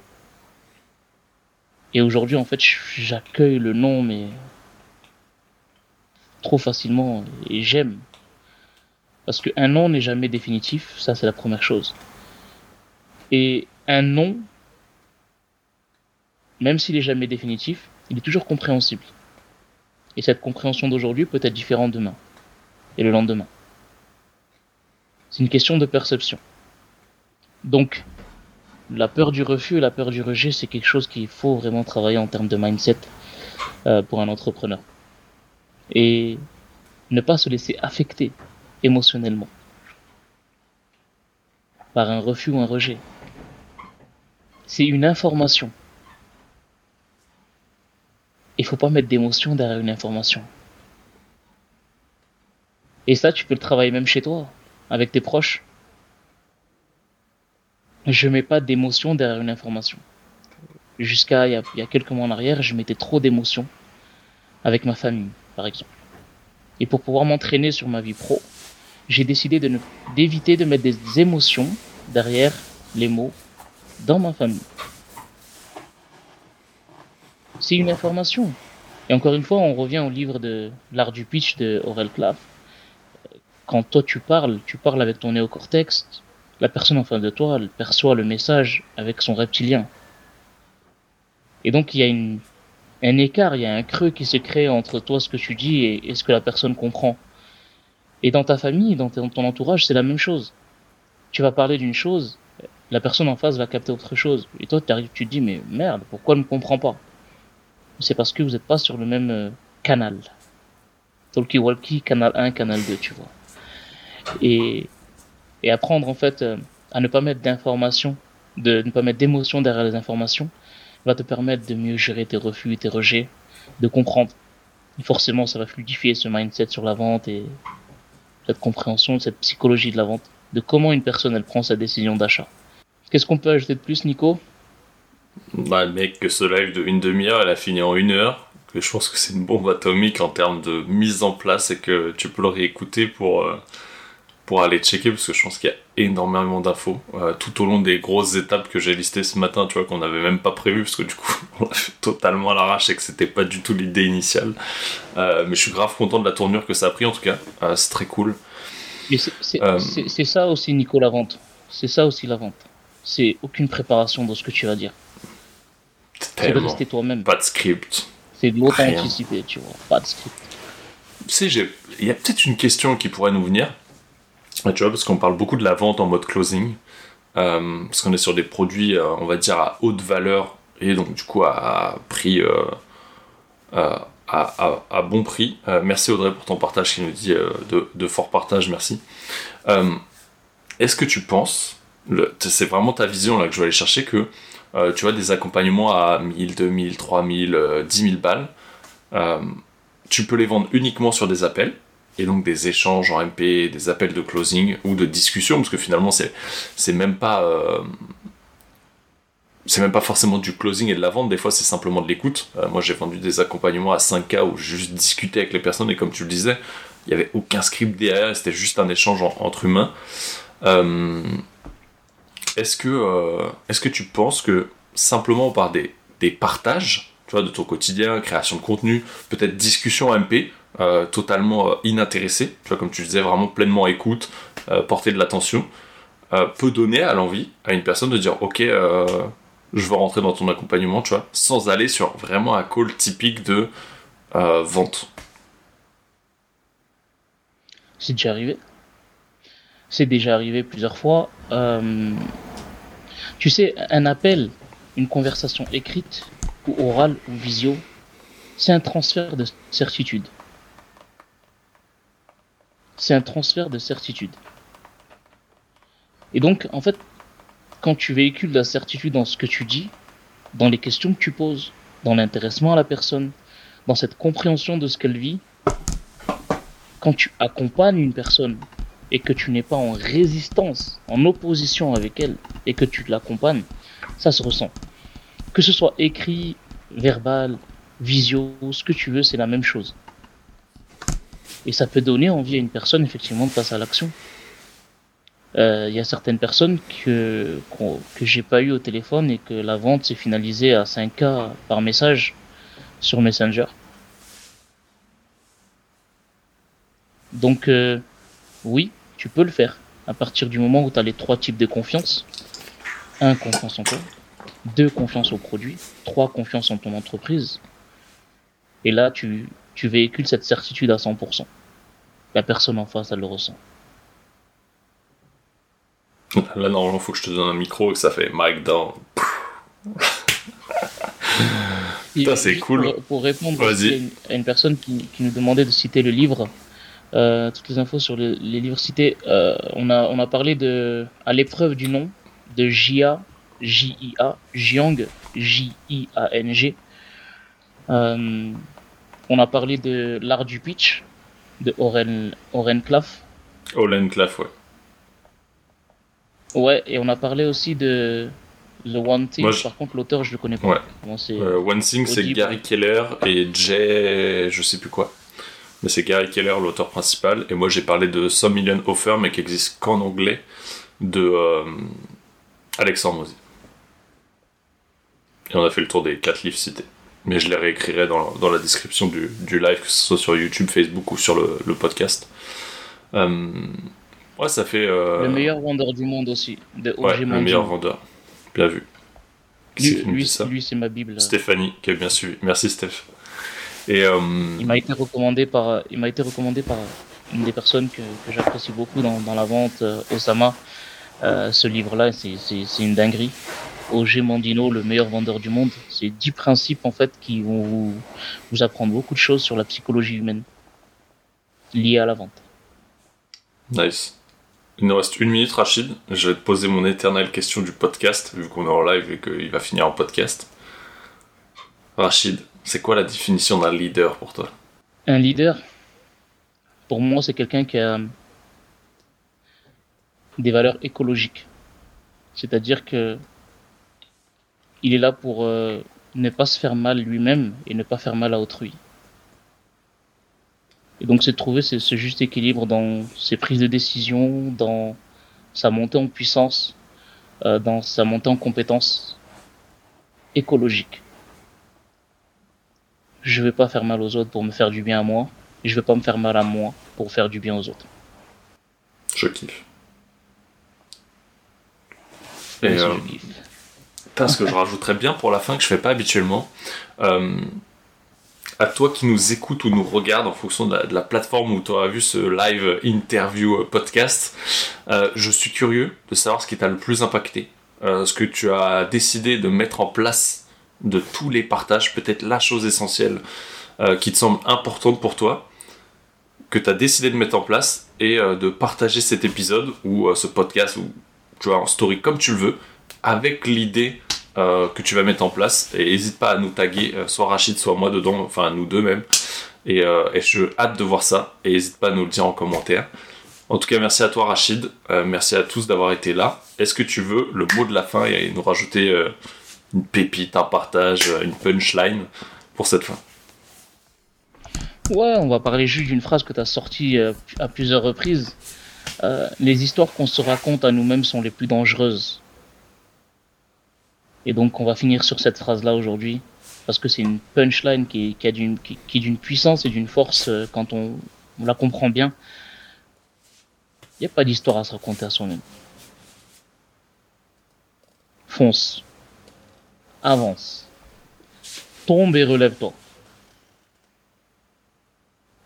Et aujourd'hui, en fait, j'accueille le nom, mais trop facilement. Et j'aime. Parce qu'un nom n'est jamais définitif. Ça, c'est la première chose. Et un nom, même s'il est jamais définitif, il est toujours compréhensible. Et cette compréhension d'aujourd'hui peut être différente demain et le lendemain. C'est une question de perception. Donc, la peur du refus et la peur du rejet, c'est quelque chose qu'il faut vraiment travailler en termes de mindset euh, pour un entrepreneur. Et ne pas se laisser affecter émotionnellement par un refus ou un rejet. C'est une information il faut pas mettre d'émotion derrière une information. Et ça, tu peux le travailler même chez toi, avec tes proches. Je mets pas d'émotion derrière une information. Jusqu'à il, y, a, quelques mois en arrière, je mettais trop d'émotion avec ma famille, par exemple. Et pour pouvoir m'entraîner sur ma vie pro, j'ai décidé d'éviter de mettre des émotions derrière les mots dans ma famille c'est une information. Et encore une fois, on revient au livre de l'art du pitch de Aurel Claff. Quand toi tu parles, tu parles avec ton néocortex, la personne en face de toi, elle perçoit le message avec son reptilien. Et donc il y a une, un écart, il y a un creux qui se crée entre toi, ce que tu dis et, ce que la personne comprend. Et dans ta famille, dans ton entourage, c'est la même chose. Tu vas parler d'une chose, la personne en face va capter autre chose. Et toi, tu te dis, mais merde, pourquoi elle ne comprend pas? C'est parce que vous n'êtes pas sur le même euh, canal. Talkie Walkie, canal 1, canal 2, tu vois. Et, et apprendre en fait euh, à ne pas mettre d'informations, de ne pas mettre d'émotions derrière les informations, va te permettre de mieux gérer tes refus tes rejets, de comprendre. Forcément, ça va fluidifier ce mindset sur la vente et cette compréhension, cette psychologie de la vente, de comment une personne elle prend sa décision d'achat. Qu'est-ce qu'on peut ajouter de plus, Nico? Bah, mec, que ce live de une demi-heure, elle a fini en une heure. Que je pense que c'est une bombe atomique en termes de mise en place et que tu peux le réécouter pour, euh, pour aller checker parce que je pense qu'il y a énormément d'infos euh, tout au long des grosses étapes que j'ai listées ce matin, tu vois, qu'on n'avait même pas prévu parce que du coup, [LAUGHS] on l'a fait totalement à l'arrache et que c'était pas du tout l'idée initiale. Euh, mais je suis grave content de la tournure que ça a pris en tout cas. c'est très cool. c'est ça aussi, Nico, la vente. C'est ça aussi la vente. C'est aucune préparation dans ce que tu vas dire. C'est de rester toi-même. Pas de script. C'est de l'authenticité, tu vois. Pas de script. Tu sais, il y a peut-être une question qui pourrait nous venir. Tu vois, parce qu'on parle beaucoup de la vente en mode closing. Euh, parce qu'on est sur des produits, euh, on va dire, à haute valeur et donc du coup à, prix. Euh, à, bon prix. merci Audrey pour ton partage qui nous dit de, de, fort partage, merci. Est-ce que tu penses, c'est vraiment ta vision là que je vais aller chercher, que tu vois, des accompagnements à 1000, 2000, 3000, 10 000 balles. Tu peux les vendre uniquement sur des appels et donc des échanges en MP, des appels de closing ou de discussion, parce que finalement c'est c'est même pas euh, c'est même pas forcément du closing et de la vente, des fois c'est simplement de l'écoute. Euh, moi j'ai vendu des accompagnements à 5K où juste discuté avec les personnes et comme tu le disais, il n'y avait aucun script derrière, c'était juste un échange entre humains. Euh, est-ce que, est-ce que tu penses que simplement par des, des partages tu vois, de ton quotidien, création de contenu, peut-être discussion MP, euh, totalement euh, inintéressé, tu vois, comme tu disais, vraiment pleinement écoute, euh, porter de l'attention, peut donner à l'envie à une personne de dire ok, je veux rentrer dans ton accompagnement, tu vois, sans aller sur vraiment un call typique de vente. C'est déjà arrivé. C'est déjà arrivé plusieurs fois. tu sais, un appel, une conversation écrite ou orale ou visio, c'est un transfert de certitude c'est un transfert de certitude. Et donc, en fait, quand tu véhicules la certitude dans ce que tu dis, dans les questions que tu poses, dans l'intéressement à la personne, dans cette compréhension de ce qu'elle vit, quand tu accompagnes une personne et que tu n'es pas en résistance, en opposition avec elle, et que tu l'accompagnes, ça se ressent. Que ce soit écrit, verbal, visio, ce que tu veux, c'est la même chose. Et ça peut donner envie à une personne effectivement de passer à l'action. Euh, il y a certaines personnes que, que j'ai pas eu au téléphone et que la vente s'est finalisée à 5K par message sur Messenger. Donc euh, oui, tu peux le faire à partir du moment où tu as les trois types de confiance. Un, confiance en toi. Deux, confiance au produit. Trois, confiance en ton entreprise. Et là, tu, tu véhicules cette certitude à 100%. La personne en face, elle le ressent. Là, normalement, il faut que je te donne un micro et que ça fait mic down. Putain, c'est cool. Pour, répondre à une, personne qui, nous demandait de citer le livre, euh, toutes les infos sur les, livres cités, euh, on, a, on a parlé de À l'épreuve du nom de Jia, J-I-A, Jiang, J-I-A-N-G. Euh, on a parlé de l'art du pitch de Oren, Oren Claff. Oren Claff, ouais. Ouais, et on a parlé aussi de The One Thing. Par contre, l'auteur, je le connais pas. Ouais. Euh, One Thing, c'est Gary Keller et Jay, je sais plus quoi. Mais c'est Gary Keller, l'auteur principal. Et moi, j'ai parlé de Some Million Offer, mais qui existe qu'en anglais, de euh, Alexandre Mosey. Et on a fait le tour des quatre livres cités mais je les réécrirai dans, dans la description du, du, live, que ce soit sur YouTube, Facebook ou sur le, le podcast. Euh, ouais, ça fait. Euh, le meilleur vendeur du monde aussi, de ouais, Le meilleur vendeur. Bien vu. lui, lui, c'est ma Bible. Stéphanie, qui a bien suivi. Merci, Steph. Et, euh, Il m'a été recommandé par, il m'a été recommandé par une des personnes que, que j'apprécie beaucoup dans, dans, la vente, Osama. ce livre-là, c'est une dinguerie. Auger Mandino, le meilleur vendeur du monde. C'est 10 principes en fait qui vont vous, apprendre beaucoup de choses sur la psychologie humaine liée à la vente. Nice. Il nous reste une minute, Rachid. Je vais te poser mon éternelle question du podcast, vu qu'on est en live et qu'il va finir en podcast. Rachid, c'est quoi la définition d'un leader pour toi? Un leader, pour moi, c'est quelqu'un qui a des valeurs écologiques. C'est-à-dire que il est là pour euh, ne pas se faire mal lui-même et ne pas faire mal à autrui. Et donc c'est de trouver ce, juste équilibre dans ses prises de décision, dans sa montée en puissance, euh, dans sa montée en compétence écologique. Je vais pas faire mal aux autres pour me faire du bien à moi, et je vais pas me faire mal à moi pour faire du bien aux autres. Je kiffe. Et, euh, kiffe ce que je rajouterais bien pour la fin que je fais pas habituellement. Euh, à toi qui nous écoute ou nous regarde en fonction de la, plateforme où tu auras vu ce live interview euh, podcast, euh, je suis curieux de savoir ce qui t'a le plus impacté, ce que tu as décidé de mettre en place de tous les partages, peut-être la chose essentielle qui te semble importante pour toi, que tu as décidé de mettre en place et de partager cet épisode ou ce podcast ou tu vois en story comme tu le veux avec l'idée euh, que tu vas mettre en place. Et n'hésite pas à nous taguer, euh, soit Rachid, soit moi dedans, enfin nous deux même. Et, et je hâte de voir ça. Et n'hésite pas à nous le dire en commentaire. En tout cas, merci à toi Rachid. merci à tous d'avoir été là. Est-ce que tu veux le mot de la fin et nous rajouter une pépite, un partage, une punchline pour cette fin? Ouais, on va parler juste d'une phrase que tu as sortie euh, à plusieurs reprises. Euh, les histoires qu'on se raconte à nous-mêmes sont les plus dangereuses. Et donc on va finir sur cette phrase-là aujourd'hui, parce que c'est une punchline qui, qui, a d'une, qui, puissance et d'une force euh, quand on, on, la comprend bien. Il n'y a pas d'histoire à se raconter à soi-même. Fonce. Avance. Tombe et relève-toi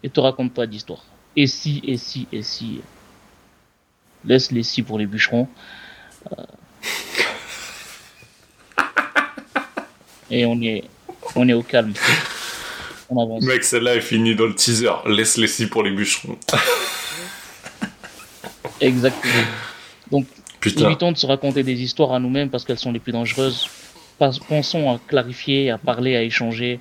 et te raconte pas d'histoire. Et si, et si, et si. Laisse les si pour les bûcherons. Euh. Et on est, on est au calme. On avance. Mec, celle-là est finie dans le teaser. Laisse les si pour les bûcherons. Exactement. Donc, évitons de se raconter des histoires à nous-mêmes parce qu'elles sont les plus dangereuses. Pensons à clarifier, à parler, à échanger.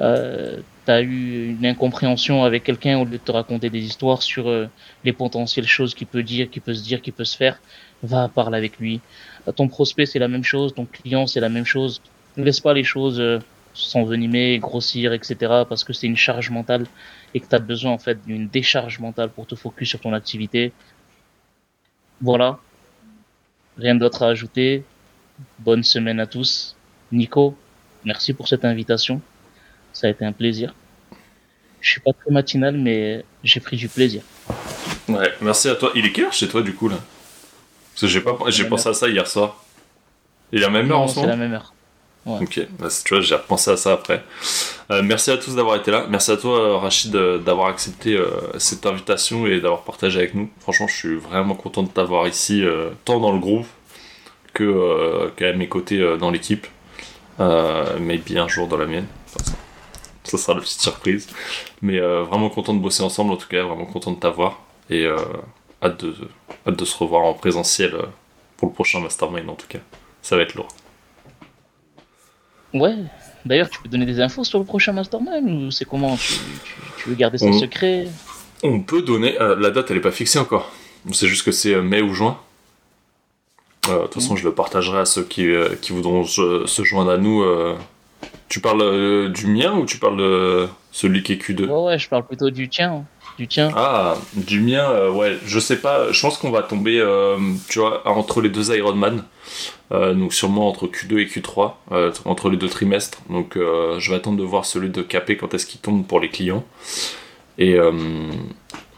Euh, tu as eu une incompréhension avec quelqu'un au lieu de te raconter des histoires sur euh, les potentielles choses qu'il peut dire, qu'il peut se dire, qu'il peut se faire, va parler avec lui. Ton prospect, c'est la même chose, ton client, c'est la même chose. Ne laisse pas les choses euh, s'envenimer, grossir, etc. parce que c'est une charge mentale et que tu as besoin en fait d'une décharge mentale pour te focus sur ton activité. Voilà. Rien d'autre à ajouter. Bonne semaine à tous. Nico, merci pour cette invitation. Ça a été un plaisir. Je suis pas très matinal, mais j'ai pris du plaisir. Ouais, merci à toi. Il est quelle heure chez toi du coup là? Parce que j'ai pas, j'ai pensé à ça hier soir. Il est la même heure en ce moment. C'est la même heure. Ok, bah, tu vois, j'ai repensé à ça après. Euh, merci à tous d'avoir été là. Merci à toi, euh, Rachid, euh, d'avoir accepté cette invitation et d'avoir partagé avec nous. Franchement, je suis vraiment content de t'avoir ici, tant dans le groupe que qu'à mes côtés dans l'équipe. mais bien un jour dans la mienne ça sera la petite surprise. Mais euh, vraiment content de bosser ensemble en tout cas, vraiment content de t'avoir. Et euh, hâte, de, se revoir en présentiel euh, pour le prochain Mastermind en tout cas. Ça va être lourd. Ouais, d'ailleurs tu peux donner des infos sur le prochain Mastermind ou c'est comment tu, tu, veux garder ça secret? On peut donner, la date elle est pas fixée encore. C'est juste que c'est mai ou juin. De toute façon, je le partagerai à ceux qui, qui voudront se joindre à nous tu parles euh, du mien ou tu parles de celui qui est Q2 Ouais, ouais, je parle plutôt du tien. Du tien. Ah, du mien, euh, ouais, je sais pas, je pense qu'on va tomber, euh, tu vois, entre les deux Ironman. donc sûrement entre Q2 et Q3, entre les deux trimestres. Donc je vais attendre de voir celui de KP quand est-ce qu'il tombe pour les clients. Et,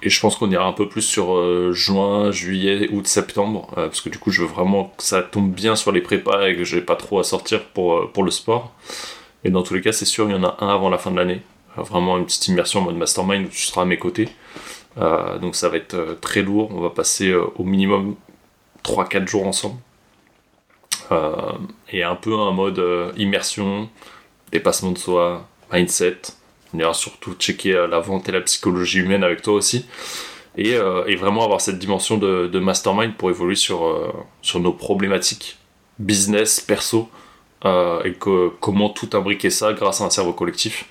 et je pense qu'on ira un peu plus sur juin, juillet, août, septembre, parce que du coup je veux vraiment que ça tombe bien sur les prépas et que j'ai pas trop à sortir pour, pour le sport. Et dans tous les cas, c'est sûr, il y en a un avant la fin de l'année. Euh, vraiment une petite immersion en mode mastermind où tu seras à mes côtés. Euh, donc ça va être euh, très lourd. On va passer au minimum 3-4 jours ensemble. et un peu en mode immersion, dépassement de soi, mindset. On ira surtout checker la vente et la psychologie humaine avec toi aussi. Et, vraiment avoir cette dimension de, mastermind pour évoluer sur, sur nos problématiques business, perso, euh, et comment tout imbriquer ça grâce à un cerveau collectif.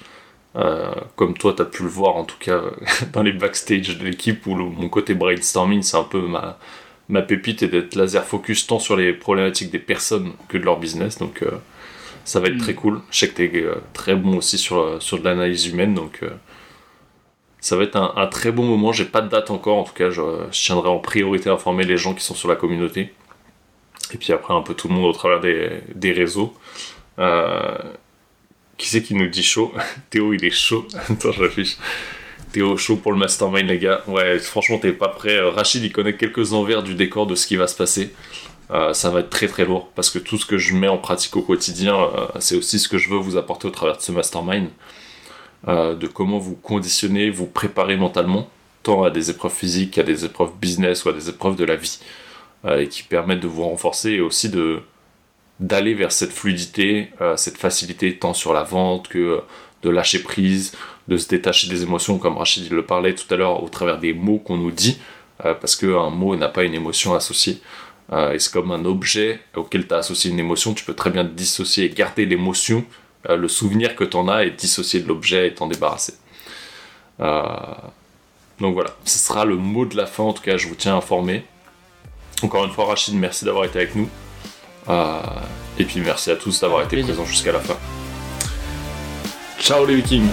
Euh, comme toi, tu as pu le voir en tout cas [LAUGHS] dans les backstage de l'équipe où mon côté brainstorming, c'est un peu ma, ma pépite et d'être laser focus tant sur les problématiques des personnes que de leur business. Donc euh, ça va être très mm. cool. Je sais que tu es très bon aussi sur, sur de l'analyse humaine. Donc ça va être un, un, très bon moment. J'ai pas de date encore. En tout cas, je, je tiendrai en priorité à informer les gens qui sont sur la communauté et puis après un peu tout le monde au travers des, des réseaux. Euh, qui c'est qui nous dit chaud? [LAUGHS] Théo, il est chaud. [LAUGHS] Attends, j'affiche. Théo, chaud pour le mastermind, les gars. Ouais, franchement, t'es pas prêt. Euh, Rachid, il connaît quelques envers du décor de ce qui va se passer. Euh, ça va être très très lourd parce que tout ce que je mets en pratique au quotidien, euh, c'est aussi ce que je veux vous apporter au travers de ce mastermind. de comment vous conditionner, vous préparer mentalement, tant à des épreuves physiques, à des épreuves business ou à des épreuves de la vie. Et qui permettent de vous renforcer et aussi de d'aller vers cette fluidité, euh, cette facilité tant sur la vente que euh, de lâcher prise, de se détacher des émotions comme Rachid le parlait tout à l'heure au travers des mots qu'on nous dit parce qu'un mot n'a pas une émotion associée. et c'est comme un objet auquel tu as associé une émotion, tu peux très bien dissocier et garder l'émotion, le souvenir que tu en as et dissocier de l'objet et t'en débarrasser. donc voilà, ce sera le mot de la fin. En tout cas, je vous tiens informé. Encore une fois, Rachid, merci d'avoir été avec nous. Et puis merci à tous d'avoir été présents jusqu'à la fin. Ciao les vikings